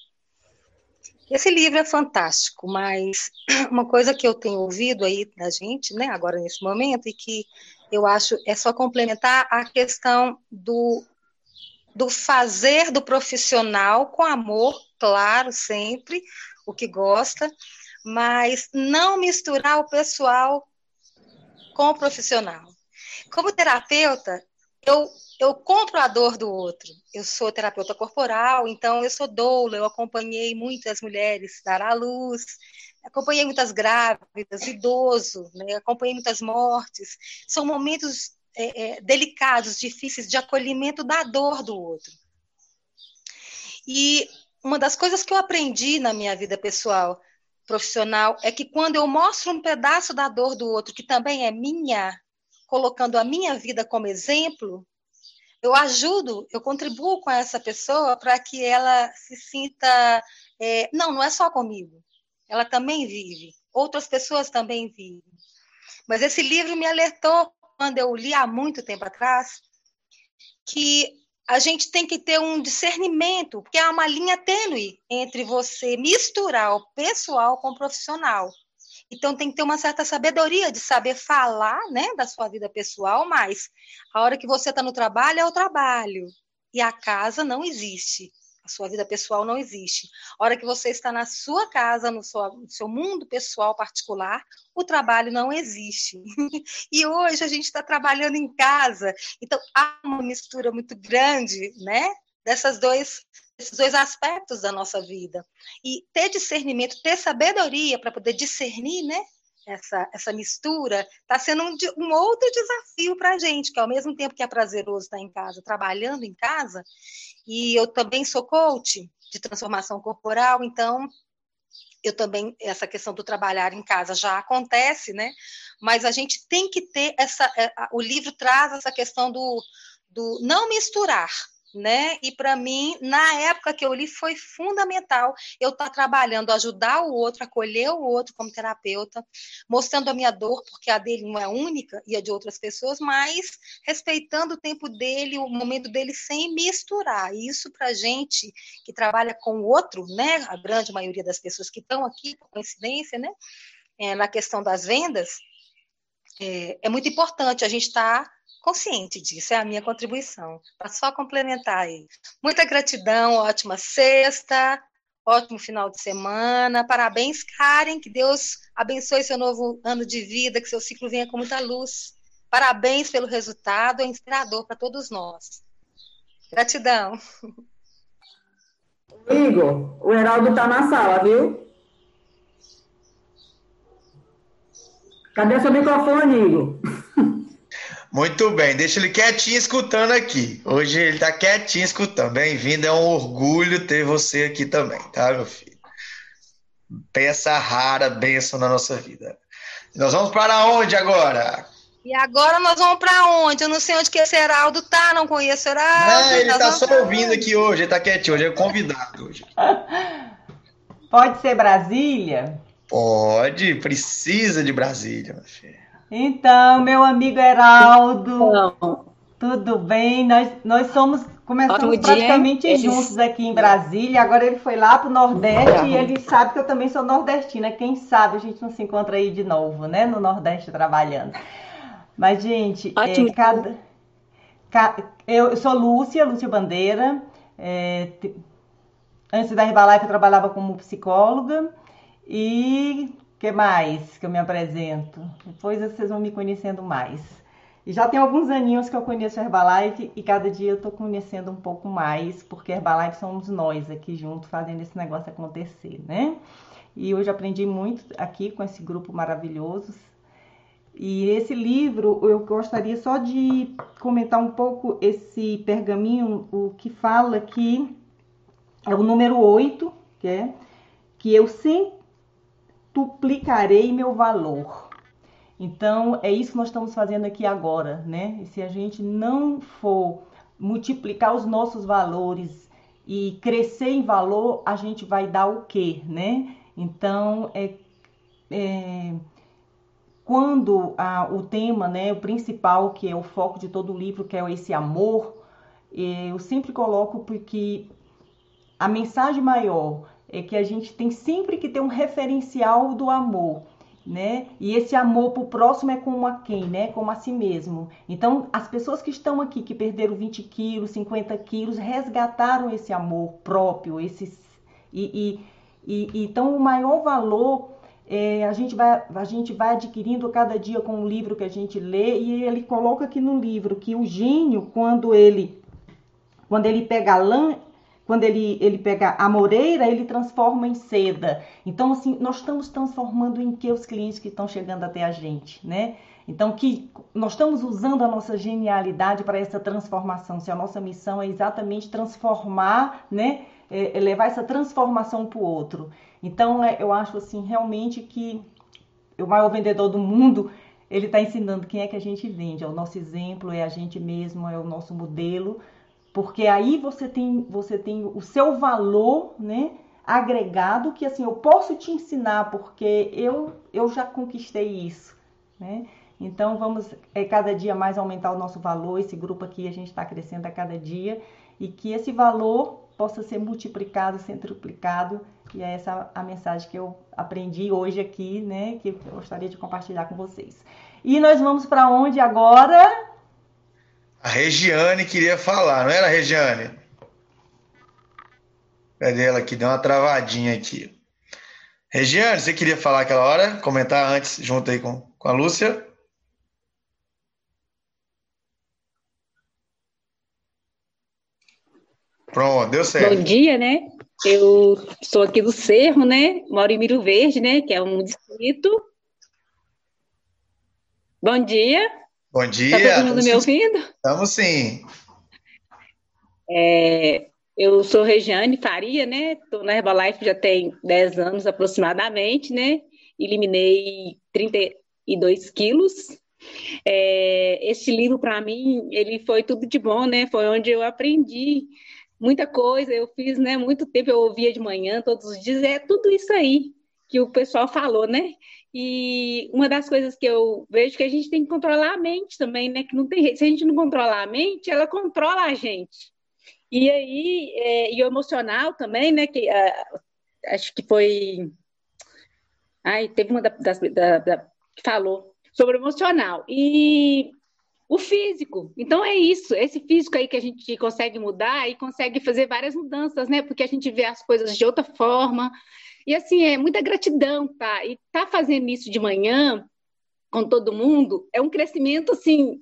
Esse livro é fantástico, mas uma coisa que eu tenho ouvido aí da gente, né, agora nesse momento, e que eu acho é só complementar a questão do, do fazer do profissional com amor, claro, sempre, o que gosta, mas não misturar o pessoal com o profissional. Como terapeuta, eu, eu compro a dor do outro. Eu sou terapeuta corporal, então eu sou doula, eu acompanhei muitas mulheres dar à luz, acompanhei muitas grávidas, idoso, né? acompanhei muitas mortes. São momentos é, é, delicados, difíceis de acolhimento da dor do outro. E uma das coisas que eu aprendi na minha vida pessoal, profissional, é que quando eu mostro um pedaço da dor do outro, que também é minha, colocando a minha vida como exemplo, eu ajudo, eu contribuo com essa pessoa para que ela se sinta. É, não, não é só comigo. Ela também vive. Outras pessoas também vivem. Mas esse livro me alertou, quando eu li há muito tempo atrás, que a gente tem que ter um discernimento, porque há uma linha tênue entre você misturar o pessoal com o profissional. Então tem que ter uma certa sabedoria de saber falar, né, da sua vida pessoal, mas a hora que você está no trabalho é o trabalho e a casa não existe. Sua vida pessoal não existe. A hora que você está na sua casa, no seu, no seu mundo pessoal particular, o trabalho não existe. e hoje a gente está trabalhando em casa, então há uma mistura muito grande, né, dessas dois esses dois aspectos da nossa vida. E ter discernimento, ter sabedoria para poder discernir, né? Essa, essa mistura está sendo um, um, outro desafio para a gente, que ao mesmo tempo que é prazeroso estar em casa, trabalhando em casa, e eu também sou coach de transformação corporal, então eu também, essa questão do trabalhar em casa já acontece, né? Mas a gente tem que ter essa. É, o livro traz essa questão do, do não misturar, né? E para mim, na época que eu li, foi fundamental eu estar tá trabalhando, ajudar o outro, acolher o outro como terapeuta, mostrando a minha dor, porque a dele não é única e a de outras pessoas, mas respeitando o tempo dele, o momento dele sem misturar. E isso para gente que trabalha com o outro, né? A grande maioria das pessoas que estão aqui, por coincidência, né? É, na questão das vendas, é, é muito importante a gente estar tá consciente disso, é a minha contribuição. Para só complementar aí. Muita gratidão, ótima sexta, ótimo final de semana. Parabéns, Karen, que Deus abençoe seu novo ano de vida, que seu ciclo venha com muita luz. Parabéns pelo resultado, é inspirador para todos nós. Gratidão. Igor, o Heraldo está na sala, viu? Cadê seu microfone, Igor? Muito bem, deixa ele quietinho escutando aqui. Hoje ele está quietinho escutando. Bem-vindo, é um orgulho ter você aqui também, tá, meu filho? Peça rara, bênção na nossa vida. Nós vamos para onde agora? E agora nós vamos para onde? Eu não sei onde que esse Heraldo tá, não conheço o Heraldo. Não, ele está só ouvindo aqui hoje, ele está quietinho, hoje é convidado hoje. Pode ser Brasília? Pode, precisa de Brasília, meu filho. Então, meu amigo Heraldo, Não. tudo bem? Nós, nós somos, começamos praticamente juntos aqui em Brasília, agora ele foi lá para o Nordeste e ele sabe que eu também sou nordestina. Quem sabe a gente não se encontra aí de novo, né? No Nordeste trabalhando. Mas, gente, é, cada, eu, eu, sou Lúcia, Lúcia Bandeira. É, antes da Herbalife eu trabalhava como psicóloga e que mais que eu me apresento? Depois vocês vão me conhecendo mais. E já tem alguns aninhos que eu conheço Herbalife e cada dia eu estou conhecendo um pouco mais, porque Herbalife somos nós aqui juntos fazendo esse negócio acontecer, né? E hoje aprendi muito aqui com esse grupo maravilhoso. E esse livro, eu gostaria só de comentar um pouco esse pergaminho, o que fala que é o número 8, que é que eu centuplicarei meu valor. Então, é isso que nós estamos fazendo aqui agora, né? E se a gente não for multiplicar os nossos valores e crescer em valor, a gente vai dar o quê, né? Então, é, é quando ah, o tema, né, o principal, que é o foco de todo o livro, que é esse amor, eu sempre coloco porque a mensagem maior é que a gente tem sempre que ter um referencial do amor, né? E esse amor para o próximo é como a quem, né? Como a si mesmo. Então, as pessoas que estão aqui, que perderam 20 quilos, 50 quilos, resgataram esse amor próprio, esses e, e, e então o maior valor é, a, gente vai, a gente vai adquirindo cada dia com o livro que a gente lê, e ele coloca aqui no livro que o gênio, quando ele, quando ele pega a lã, quando ele, ele pega a moreira, ele transforma em seda. Então, assim, nós estamos transformando em que os clientes que estão chegando até a gente, né? Então, que nós estamos usando a nossa genialidade para essa transformação. Se a nossa missão é exatamente transformar, né? É, é levar essa transformação para o outro. Então, é, eu acho assim, realmente que o maior vendedor do mundo, ele está ensinando quem é que a gente vende. É o nosso exemplo, é a gente mesmo, é o nosso modelo. Porque aí você tem, você tem o seu valor, né? agregado que assim eu posso te ensinar porque eu eu já conquistei isso, né? Então vamos é, cada dia mais aumentar o nosso valor. Esse grupo aqui a gente está crescendo a cada dia e que esse valor possa ser multiplicado, ser triplicado. E é essa a mensagem que eu aprendi hoje aqui, né? Que eu gostaria de compartilhar com vocês. E nós vamos para onde agora? A Regiane queria falar, não era, Regiane? Cadê ela aqui? Deu uma travadinha aqui. Regiane, você queria falar aquela hora? Comentar antes, junto aí com, com a Lúcia? Pronto, deu certo. Bom dia, né? Eu sou aqui do Cerro, né? Moro em Miro Verde, né? Que é um distrito. Bom dia. Bom dia. Tá todo mundo me ouvindo? Estamos sim. É, eu sou Regiane Faria, né? Estou na Herbalife já tem 10 anos aproximadamente, né? Eliminei 32 quilos. É, este livro, para mim, ele foi tudo de bom, né? Foi onde eu aprendi muita coisa, eu fiz, né, muito tempo, eu ouvia de manhã, todos os dias, é tudo isso aí que o pessoal falou, né? E uma das coisas que eu vejo que a gente tem que controlar a mente também, né? Que não tem, se a gente não controlar a mente, ela controla a gente. E aí, é, e o emocional também, né? Que uh, acho que foi, ai, teve uma das da, da, que falou sobre o emocional. E o físico. Então é isso, esse físico aí que a gente consegue mudar e consegue fazer várias mudanças, né? Porque a gente vê as coisas de outra forma. E assim, é muita gratidão, tá? E tá fazendo isso de manhã com todo mundo é um crescimento assim,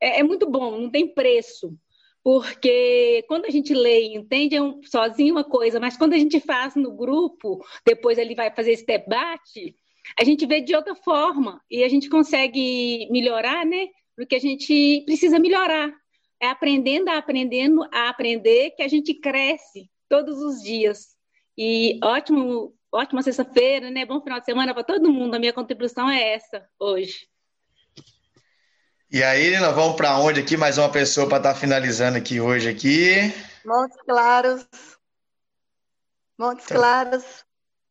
é, é muito bom, não tem preço. Porque quando a gente lê e entende é um, sozinho uma coisa, mas quando a gente faz no grupo, depois ele vai fazer esse debate, a gente vê de outra forma e a gente consegue melhorar, né? porque a gente precisa melhorar. É aprendendo a aprendendo a aprender que a gente cresce todos os dias. E ótimo, ótima sexta-feira, né? Bom final de semana para todo mundo. A minha contribuição é essa hoje. E aí, nós vamos para onde aqui? Mais uma pessoa para estar tá finalizando aqui hoje aqui. Montes Claros. Montes então, Claros.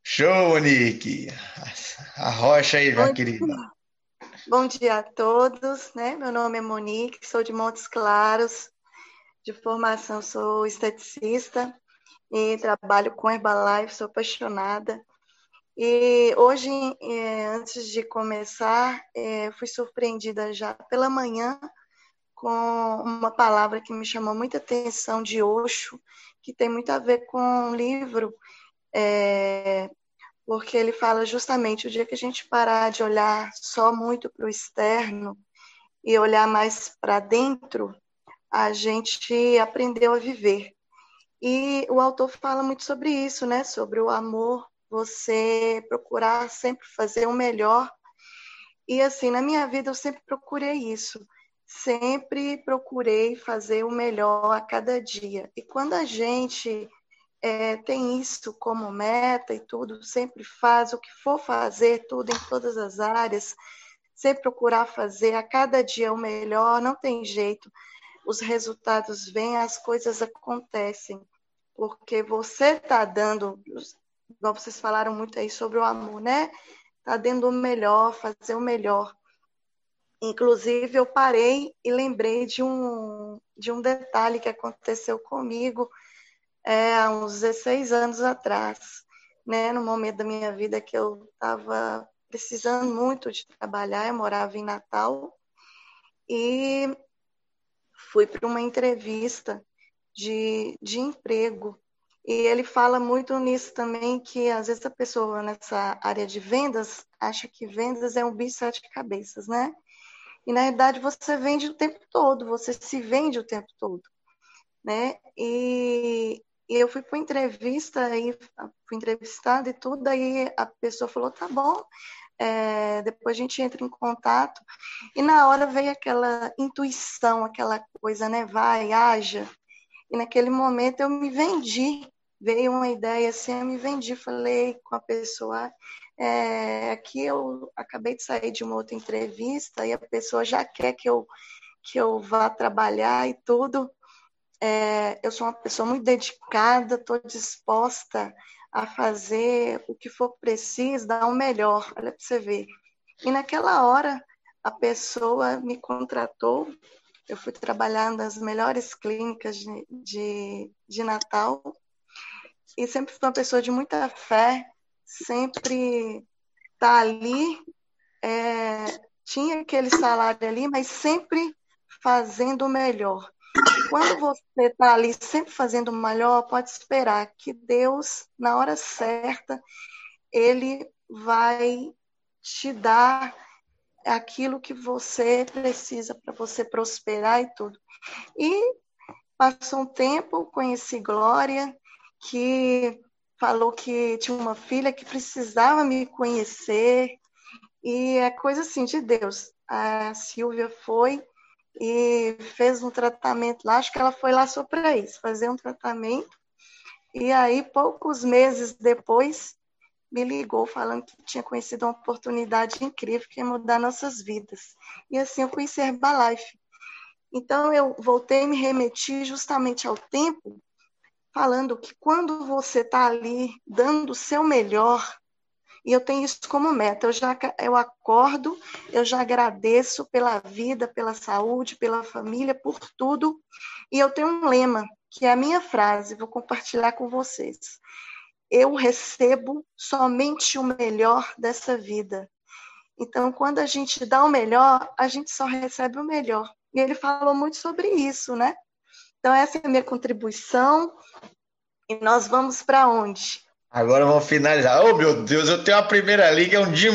Show, Nick. A rocha aí, minha querida. Bom dia a todos, né? Meu nome é Monique, sou de Montes Claros, de formação sou esteticista e trabalho com Herbalife, sou apaixonada. E hoje, é, antes de começar, é, fui surpreendida já pela manhã com uma palavra que me chamou muita atenção de Osho, que tem muito a ver com um livro é, porque ele fala justamente o dia que a gente parar de olhar só muito para o externo e olhar mais para dentro, a gente aprendeu a viver. E o autor fala muito sobre isso, né? Sobre o amor, você procurar sempre fazer o melhor E assim, na minha vida eu sempre procurei isso. Sempre procurei fazer o melhor a cada dia. E quando a gente é, tem isso como meta e tudo, sempre faz o que for fazer, tudo em todas as áreas, sempre procurar fazer a cada dia o melhor, não tem jeito. Os resultados vêm, as coisas acontecem, porque você está dando, igual vocês falaram muito aí sobre o amor, né? Está dando o melhor, fazer o melhor. Inclusive, eu parei e lembrei de um, de um detalhe que aconteceu comigo é, há uns 16 anos atrás, né? No momento da minha vida que eu estava precisando muito de trabalhar, eu morava em Natal e fui para uma entrevista de, de emprego e ele fala muito nisso também, que às vezes a pessoa nessa área de vendas acha que vendas é um bicho sete cabeças, né? E na verdade você vende o tempo todo, você se vende o tempo todo, né? E, e eu fui para entrevista, aí fui entrevistada e tudo, aí a pessoa falou, tá bom, é, depois a gente entra em contato. E na hora veio aquela intuição, aquela coisa, né? Vai, haja. E naquele momento eu me vendi veio uma ideia assim, eu me vendi, falei com a pessoa, é, aqui eu acabei de sair de uma outra entrevista e a pessoa já quer que eu, que eu vá trabalhar e tudo. É, eu sou uma pessoa muito dedicada, estou disposta a fazer o que for preciso, dar o melhor, olha para você ver. E naquela hora, a pessoa me contratou, eu fui trabalhar nas melhores clínicas de, de, de Natal, e sempre fui uma pessoa de muita fé, sempre tá ali, é, tinha aquele salário ali, mas sempre fazendo o melhor. Quando você está ali sempre fazendo o melhor, pode esperar que Deus, na hora certa, Ele vai te dar aquilo que você precisa para você prosperar e tudo. E passou um tempo, conheci Glória, que falou que tinha uma filha que precisava me conhecer, e é coisa assim de Deus. A Silvia foi e fez um tratamento lá, acho que ela foi lá só para isso, fazer um tratamento. E aí, poucos meses depois, me ligou falando que tinha conhecido uma oportunidade incrível que ia mudar nossas vidas. E assim eu conheci Herbalife. Então, eu voltei e me remeti justamente ao tempo falando que quando você está ali dando o seu melhor, e eu tenho isso como meta, eu já eu acordo, eu já agradeço pela vida, pela saúde, pela família, por tudo, e eu tenho um lema, que é a minha frase, vou compartilhar com vocês. Eu recebo somente o melhor dessa vida. Então, quando a gente dá o melhor, a gente só recebe o melhor. E ele falou muito sobre isso, né? Então, essa é a minha contribuição. E nós vamos para onde? Agora vamos finalizar. Oh, meu Deus, eu tenho a primeira liga, é um Jim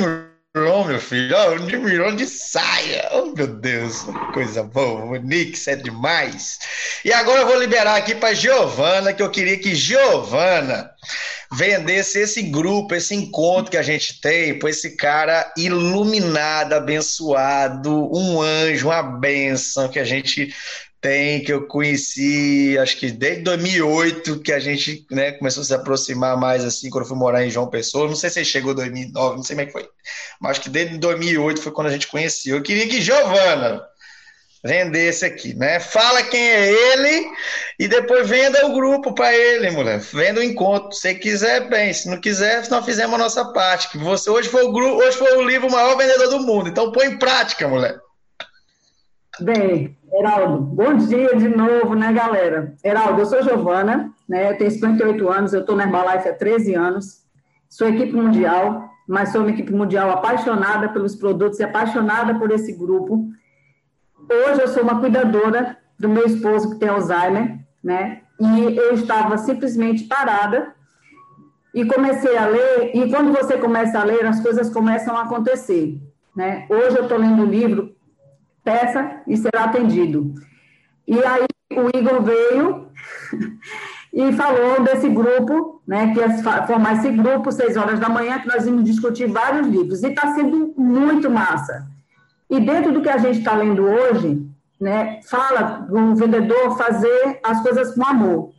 Rohn, meu filho. Oh, um Jim Rohn de saia. Oh, meu Deus, coisa boa. O Nix é demais. E agora eu vou liberar aqui para Giovana, que eu queria que Giovana vendesse esse grupo, esse encontro que a gente tem com esse cara iluminado, abençoado, um anjo, uma bênção que a gente tem, que eu conheci, acho que desde 2008, que a gente né, começou a se aproximar mais, assim, quando eu fui morar em João Pessoa. Não sei se chegou em 2009, não sei como é que foi. Mas acho que desde 2008 foi quando a gente conheceu. Eu queria que Giovana vendesse aqui, né? Fala quem é ele e depois venda o grupo para ele, mulher. Venda o encontro. Se quiser, bem. Se não quiser, nós fizemos a nossa parte. Que você hoje foi o grupo, hoje foi o livro maior vendedor do mundo. Então põe em prática, mulher. Bem, Heraldo, bom dia de novo, né, galera? Heraldo, eu sou Giovana, né, eu tenho 58 anos, eu estou na Herbalife há 13 anos, sou equipe mundial, mas sou uma equipe mundial apaixonada pelos produtos e apaixonada por esse grupo. Hoje eu sou uma cuidadora do meu esposo que tem Alzheimer, né, e eu estava simplesmente parada e comecei a ler, e quando você começa a ler, as coisas começam a acontecer, né? Hoje eu estou lendo um livro peça e será atendido. E aí o Igor veio e falou desse grupo né, que ia formar esse grupo, seis horas da manhã, que nós íamos discutir vários livros. E está sendo muito massa. E dentro do que a gente está lendo hoje, né, fala do vendedor fazer as coisas com amor.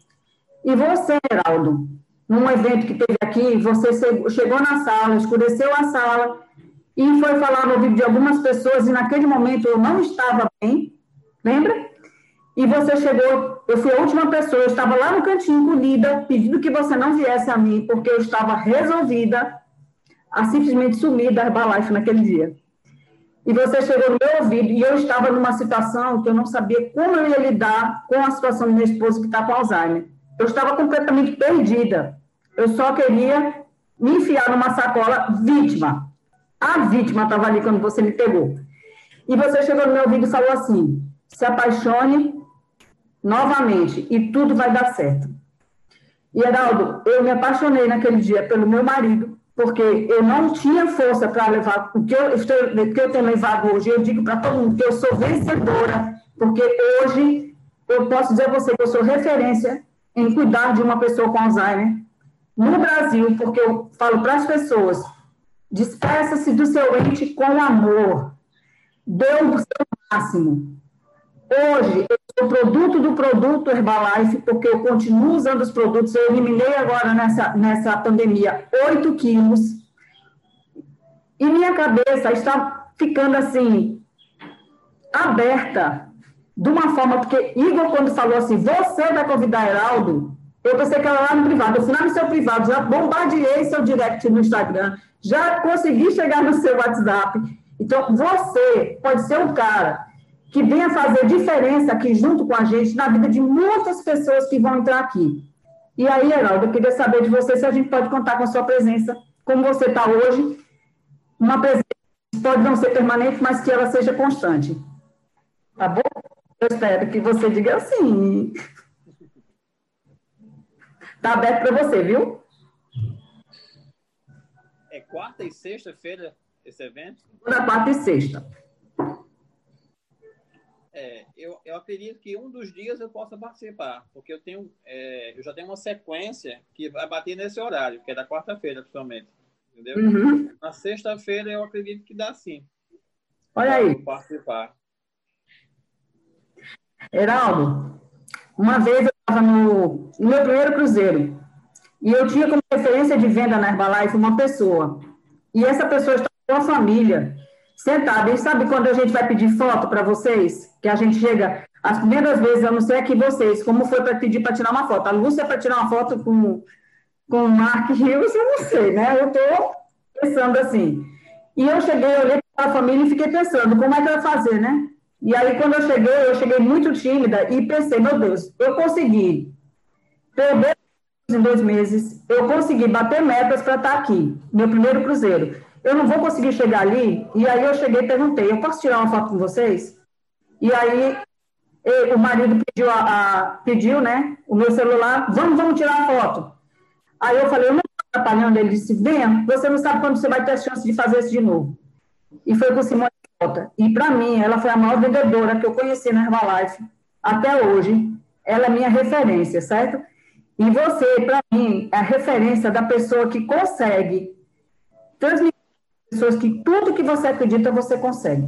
E você, Geraldo, num evento que teve aqui, você chegou na sala, escureceu a sala e foi falar no ouvido de algumas pessoas, e naquele momento eu não estava bem, lembra? E você chegou, eu fui a última pessoa, eu estava lá no cantinho colhida, pedindo que você não viesse a mim, porque eu estava resolvida a simplesmente sumir da Herbalife naquele dia. E você chegou no meu ouvido, e eu estava numa situação que eu não sabia como eu ia lidar com a situação do meu esposo que está com Alzheimer. Eu estava completamente perdida. Eu só queria me enfiar numa sacola vítima. A vítima estava ali quando você me pegou. E você chegou no meu ouvido e falou assim: se apaixone novamente e tudo vai dar certo. E, Heraldo, eu me apaixonei naquele dia pelo meu marido, porque eu não tinha força para levar o que eu, que eu tenho levado hoje. Eu digo para todo mundo que eu sou vencedora, porque hoje eu posso dizer a você que eu sou referência em cuidar de uma pessoa com Alzheimer no Brasil, porque eu falo para as pessoas: despeça-se do seu ente com amor, dê o seu máximo. Hoje, eu sou produto do produto Herbalife, porque eu continuo usando os produtos. Eu eliminei agora nessa, nessa pandemia 8 quilos. E minha cabeça está ficando assim, aberta, de uma forma, porque Igor, quando falou assim, você vai convidar Heraldo, eu pensei que ela lá no privado. Eu fui lá no seu privado, já bombardeei seu direct no Instagram, já consegui chegar no seu WhatsApp. Então, você pode ser o cara que venha fazer diferença aqui junto com a gente na vida de muitas pessoas que vão entrar aqui. E aí, Heraldo, eu queria saber de você se a gente pode contar com a sua presença, como você está hoje, uma presença que pode não ser permanente, mas que ela seja constante. Tá bom? Eu espero que você diga assim. Está aberto para você, viu? É quarta e sexta-feira esse evento? Na quarta e sexta. É, eu, eu acredito que um dos dias eu possa participar, porque eu tenho, é, eu já tenho uma sequência que vai bater nesse horário, que é da quarta-feira, principalmente. Entendeu? Uhum. Na sexta-feira eu acredito que dá sim. Olha aí. Participar. Heraldo, uma vez eu estava no, no meu primeiro cruzeiro e eu tinha como referência de venda na Herbalife uma pessoa. E essa pessoa estava com a família sentada. E sabe quando a gente vai pedir foto para vocês? Que a gente chega, as primeiras vezes, eu não sei aqui vocês, como foi para pedir para tirar uma foto? A Lúcia para tirar uma foto com, com o Mark Hughes, eu não sei, né? Eu estou pensando assim. E eu cheguei, olhei para a família e fiquei pensando, como é que eu ia fazer, né? E aí, quando eu cheguei, eu cheguei muito tímida e pensei, meu Deus, eu consegui perder em dois meses, eu consegui bater metas para estar aqui, meu primeiro cruzeiro eu não vou conseguir chegar ali. E aí eu cheguei e perguntei, eu posso tirar uma foto com vocês? E aí o marido pediu, a, a, pediu né, o meu celular, vamos, vamos tirar a foto. Aí eu falei, eu não estou atrapalhando. Ele disse, venha, você não sabe quando você vai ter a chance de fazer isso de novo. E foi com Simone Volta. E para mim, ela foi a maior vendedora que eu conheci na Herbalife até hoje. Ela é minha referência, certo? E você, para mim, é a referência da pessoa que consegue transmitir pessoas que tudo que você acredita você consegue.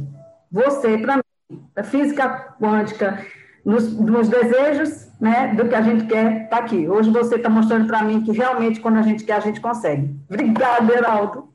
Você, para mim, a física quântica, nos, nos, desejos, né, do que a gente quer, está aqui. Hoje você está mostrando para mim que realmente quando a gente quer, a gente consegue. Obrigada, Heraldo.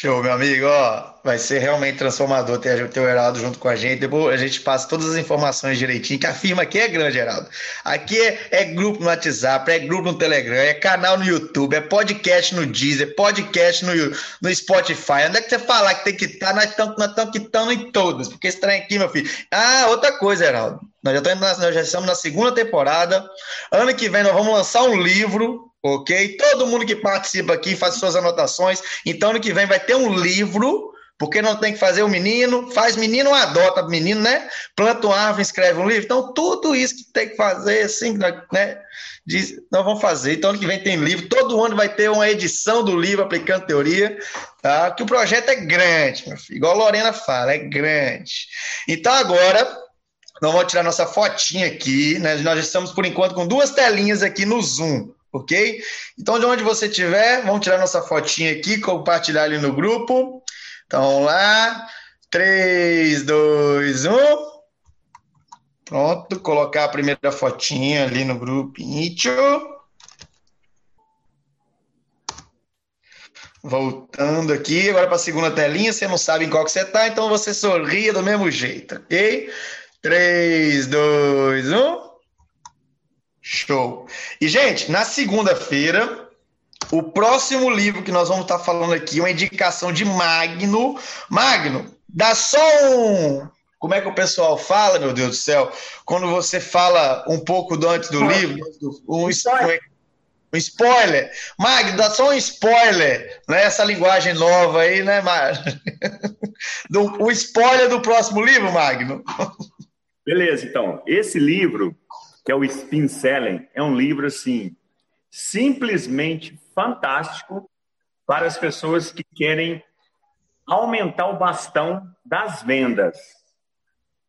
Show, meu amigo. Ó, vai ser realmente transformador ter, ter o Heraldo junto com a gente. Depois a gente passa todas as informações direitinho, que a firma aqui é grande, Heraldo. Aqui é, é, grupo no WhatsApp, é grupo no Telegram, é canal no YouTube, é podcast no Deezer, podcast no, no Spotify. Onde é que você falar que tem que estar? Tá? Nós estamos nós quitando em todas, porque trem aqui, meu filho. Ah, outra coisa, Heraldo. Nós já, na, nós já estamos na segunda temporada. Ano que vem nós vamos lançar um livro ok? Todo mundo que participa aqui faz suas anotações. Então, ano que vem vai ter um livro, porque não tem que fazer o menino, faz menino, adota menino, né? Planta uma árvore, escreve um livro. Então, tudo isso que tem que fazer, assim, né? Diz, nós vamos fazer. Então, ano que vem tem livro. Todo ano vai ter uma edição do livro aplicando teoria, tá? Que o projeto é grande, meu filho. Igual a Lorena fala, é grande. Então, agora nós vamos tirar nossa fotinha aqui, né? Nós estamos, por enquanto, com duas telinhas aqui no Zoom, ok? Então, de onde você estiver, vamos tirar nossa fotinha aqui, compartilhar ali no grupo. Então, vamos lá. 3, 2, 1. Pronto, colocar a primeira fotinha ali no grupo. Voltando aqui, agora para a segunda telinha, você não sabe em qual que você está, então você sorria do mesmo jeito, ok? 3, 2, 1. Show. E, gente, na segunda-feira, o próximo livro que nós vamos estar falando aqui é uma indicação de Magno. Magno, dá só um. Como é que o pessoal fala, meu Deus do céu? Quando você fala um pouco do antes do livro, um, um spoiler. Magno, dá só um spoiler, né? Essa linguagem nova aí, né, Magno? O spoiler do próximo livro, Magno. Beleza, então. Esse livro, que é o Spin Selling, é um livro, assim, simplesmente fantástico para as pessoas que querem aumentar o bastão das vendas.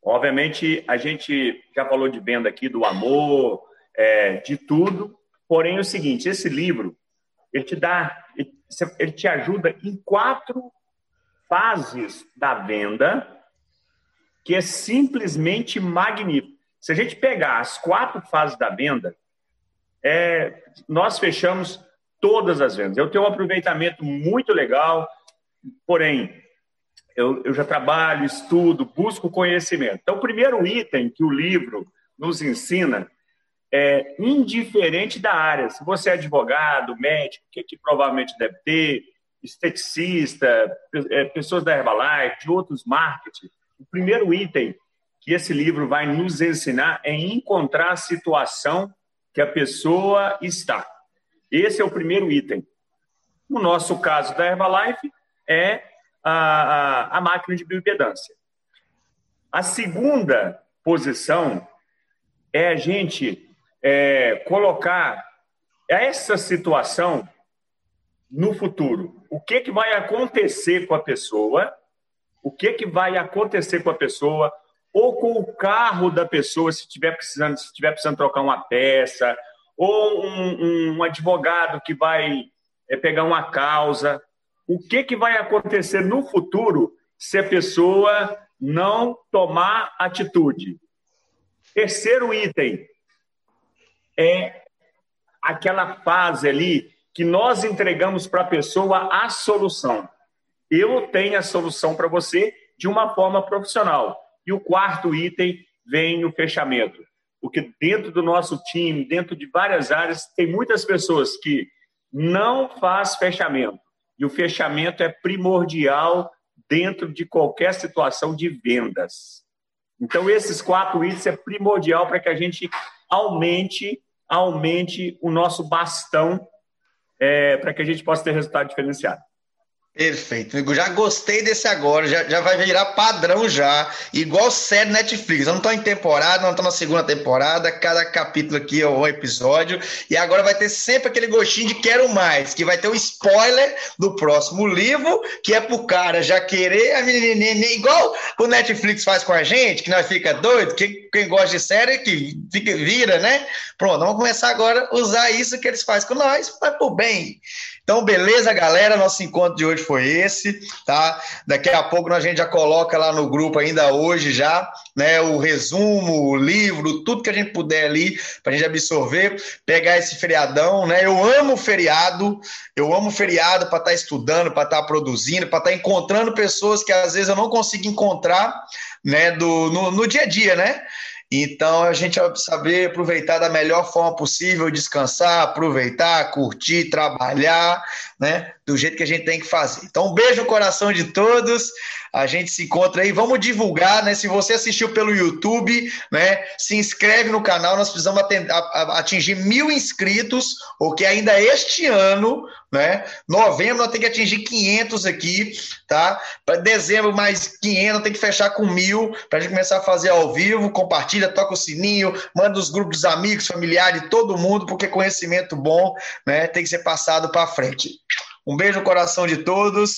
Obviamente, a gente já falou de venda aqui, do amor, é, de tudo, Porém, é o seguinte, esse livro, ele te dá, ele te ajuda em quatro fases da venda, que é simplesmente magnífico. Se a gente pegar as quatro fases da venda, é, nós fechamos todas as vendas. Eu tenho um aproveitamento muito legal, porém, eu, eu já trabalho, estudo, busco conhecimento. Então, o primeiro item que o livro nos ensina é, indiferente da área. Se você é advogado, médico, que, que provavelmente deve ter, esteticista, é, pessoas da Herbalife, de outros marketing, o primeiro item que esse livro vai nos ensinar é encontrar a situação que a pessoa está. Esse é o primeiro item. No nosso caso da Herbalife, é a, a, a máquina de bioimpedância. A segunda posição é a gente é, colocar essa situação no futuro. O que, que vai acontecer com a pessoa? O que, que vai acontecer com a pessoa? Ou com o carro da pessoa, se estiver precisando, se estiver precisando trocar uma peça, ou um, um advogado que vai é, pegar uma causa. O que, que vai acontecer no futuro se a pessoa não tomar atitude? Terceiro item, é aquela fase ali que nós entregamos para a pessoa a solução. Eu tenho a solução para você de uma forma profissional. E o quarto item vem o fechamento. Porque dentro do nosso time, dentro de várias áreas, tem muitas pessoas que não faz fechamento. E o fechamento é primordial dentro de qualquer situação de vendas. Então, esses quatro itens é primordial para que a gente aumente, aumente o nosso bastão é, para que a gente possa ter resultado diferenciado. Perfeito. Já gostei desse agora, já, já vai virar padrão já, igual série Netflix. Eu não estou em temporada, não estou na segunda temporada, cada capítulo aqui é um episódio, e agora vai ter sempre aquele gostinho de quero mais, que vai ter o um spoiler do próximo livro, que é pro cara já querer a menininha, igual o Netflix faz com a gente, que nós fica doido, que quem gosta de série que fica, vira, né? Pronto, vamos começar agora a usar isso que eles fazem com nós, vai pro bem. Então, beleza, galera? Nosso encontro de hoje foi esse, tá? Daqui a pouco a gente já coloca lá no grupo, ainda hoje já, né? O resumo, o livro, tudo que a gente puder ali, para a gente absorver, pegar esse feriadão, né? Eu amo feriado, eu amo feriado para estar tá estudando, para estar tá produzindo, para estar tá encontrando pessoas que às vezes eu não consigo encontrar, né? Do, no, no dia a dia, né? Então, a gente vai saber aproveitar da melhor forma possível, descansar, aproveitar, curtir, trabalhar, né? Do jeito que a gente tem que fazer. Então, um beijo no coração de todos. A gente se encontra aí. Vamos divulgar, né? Se você assistiu pelo YouTube, né? Se inscreve no canal. Nós precisamos atingir mil inscritos, o que ainda este ano, né? Novembro nós temos que atingir 500 aqui, tá? Para dezembro mais 500, tem que fechar com mil para a gente começar a fazer ao vivo. Compartilha, toca o sininho, manda os grupos amigos, familiares, todo mundo, porque conhecimento bom, né? Tem que ser passado para frente. Um beijo no coração de todos.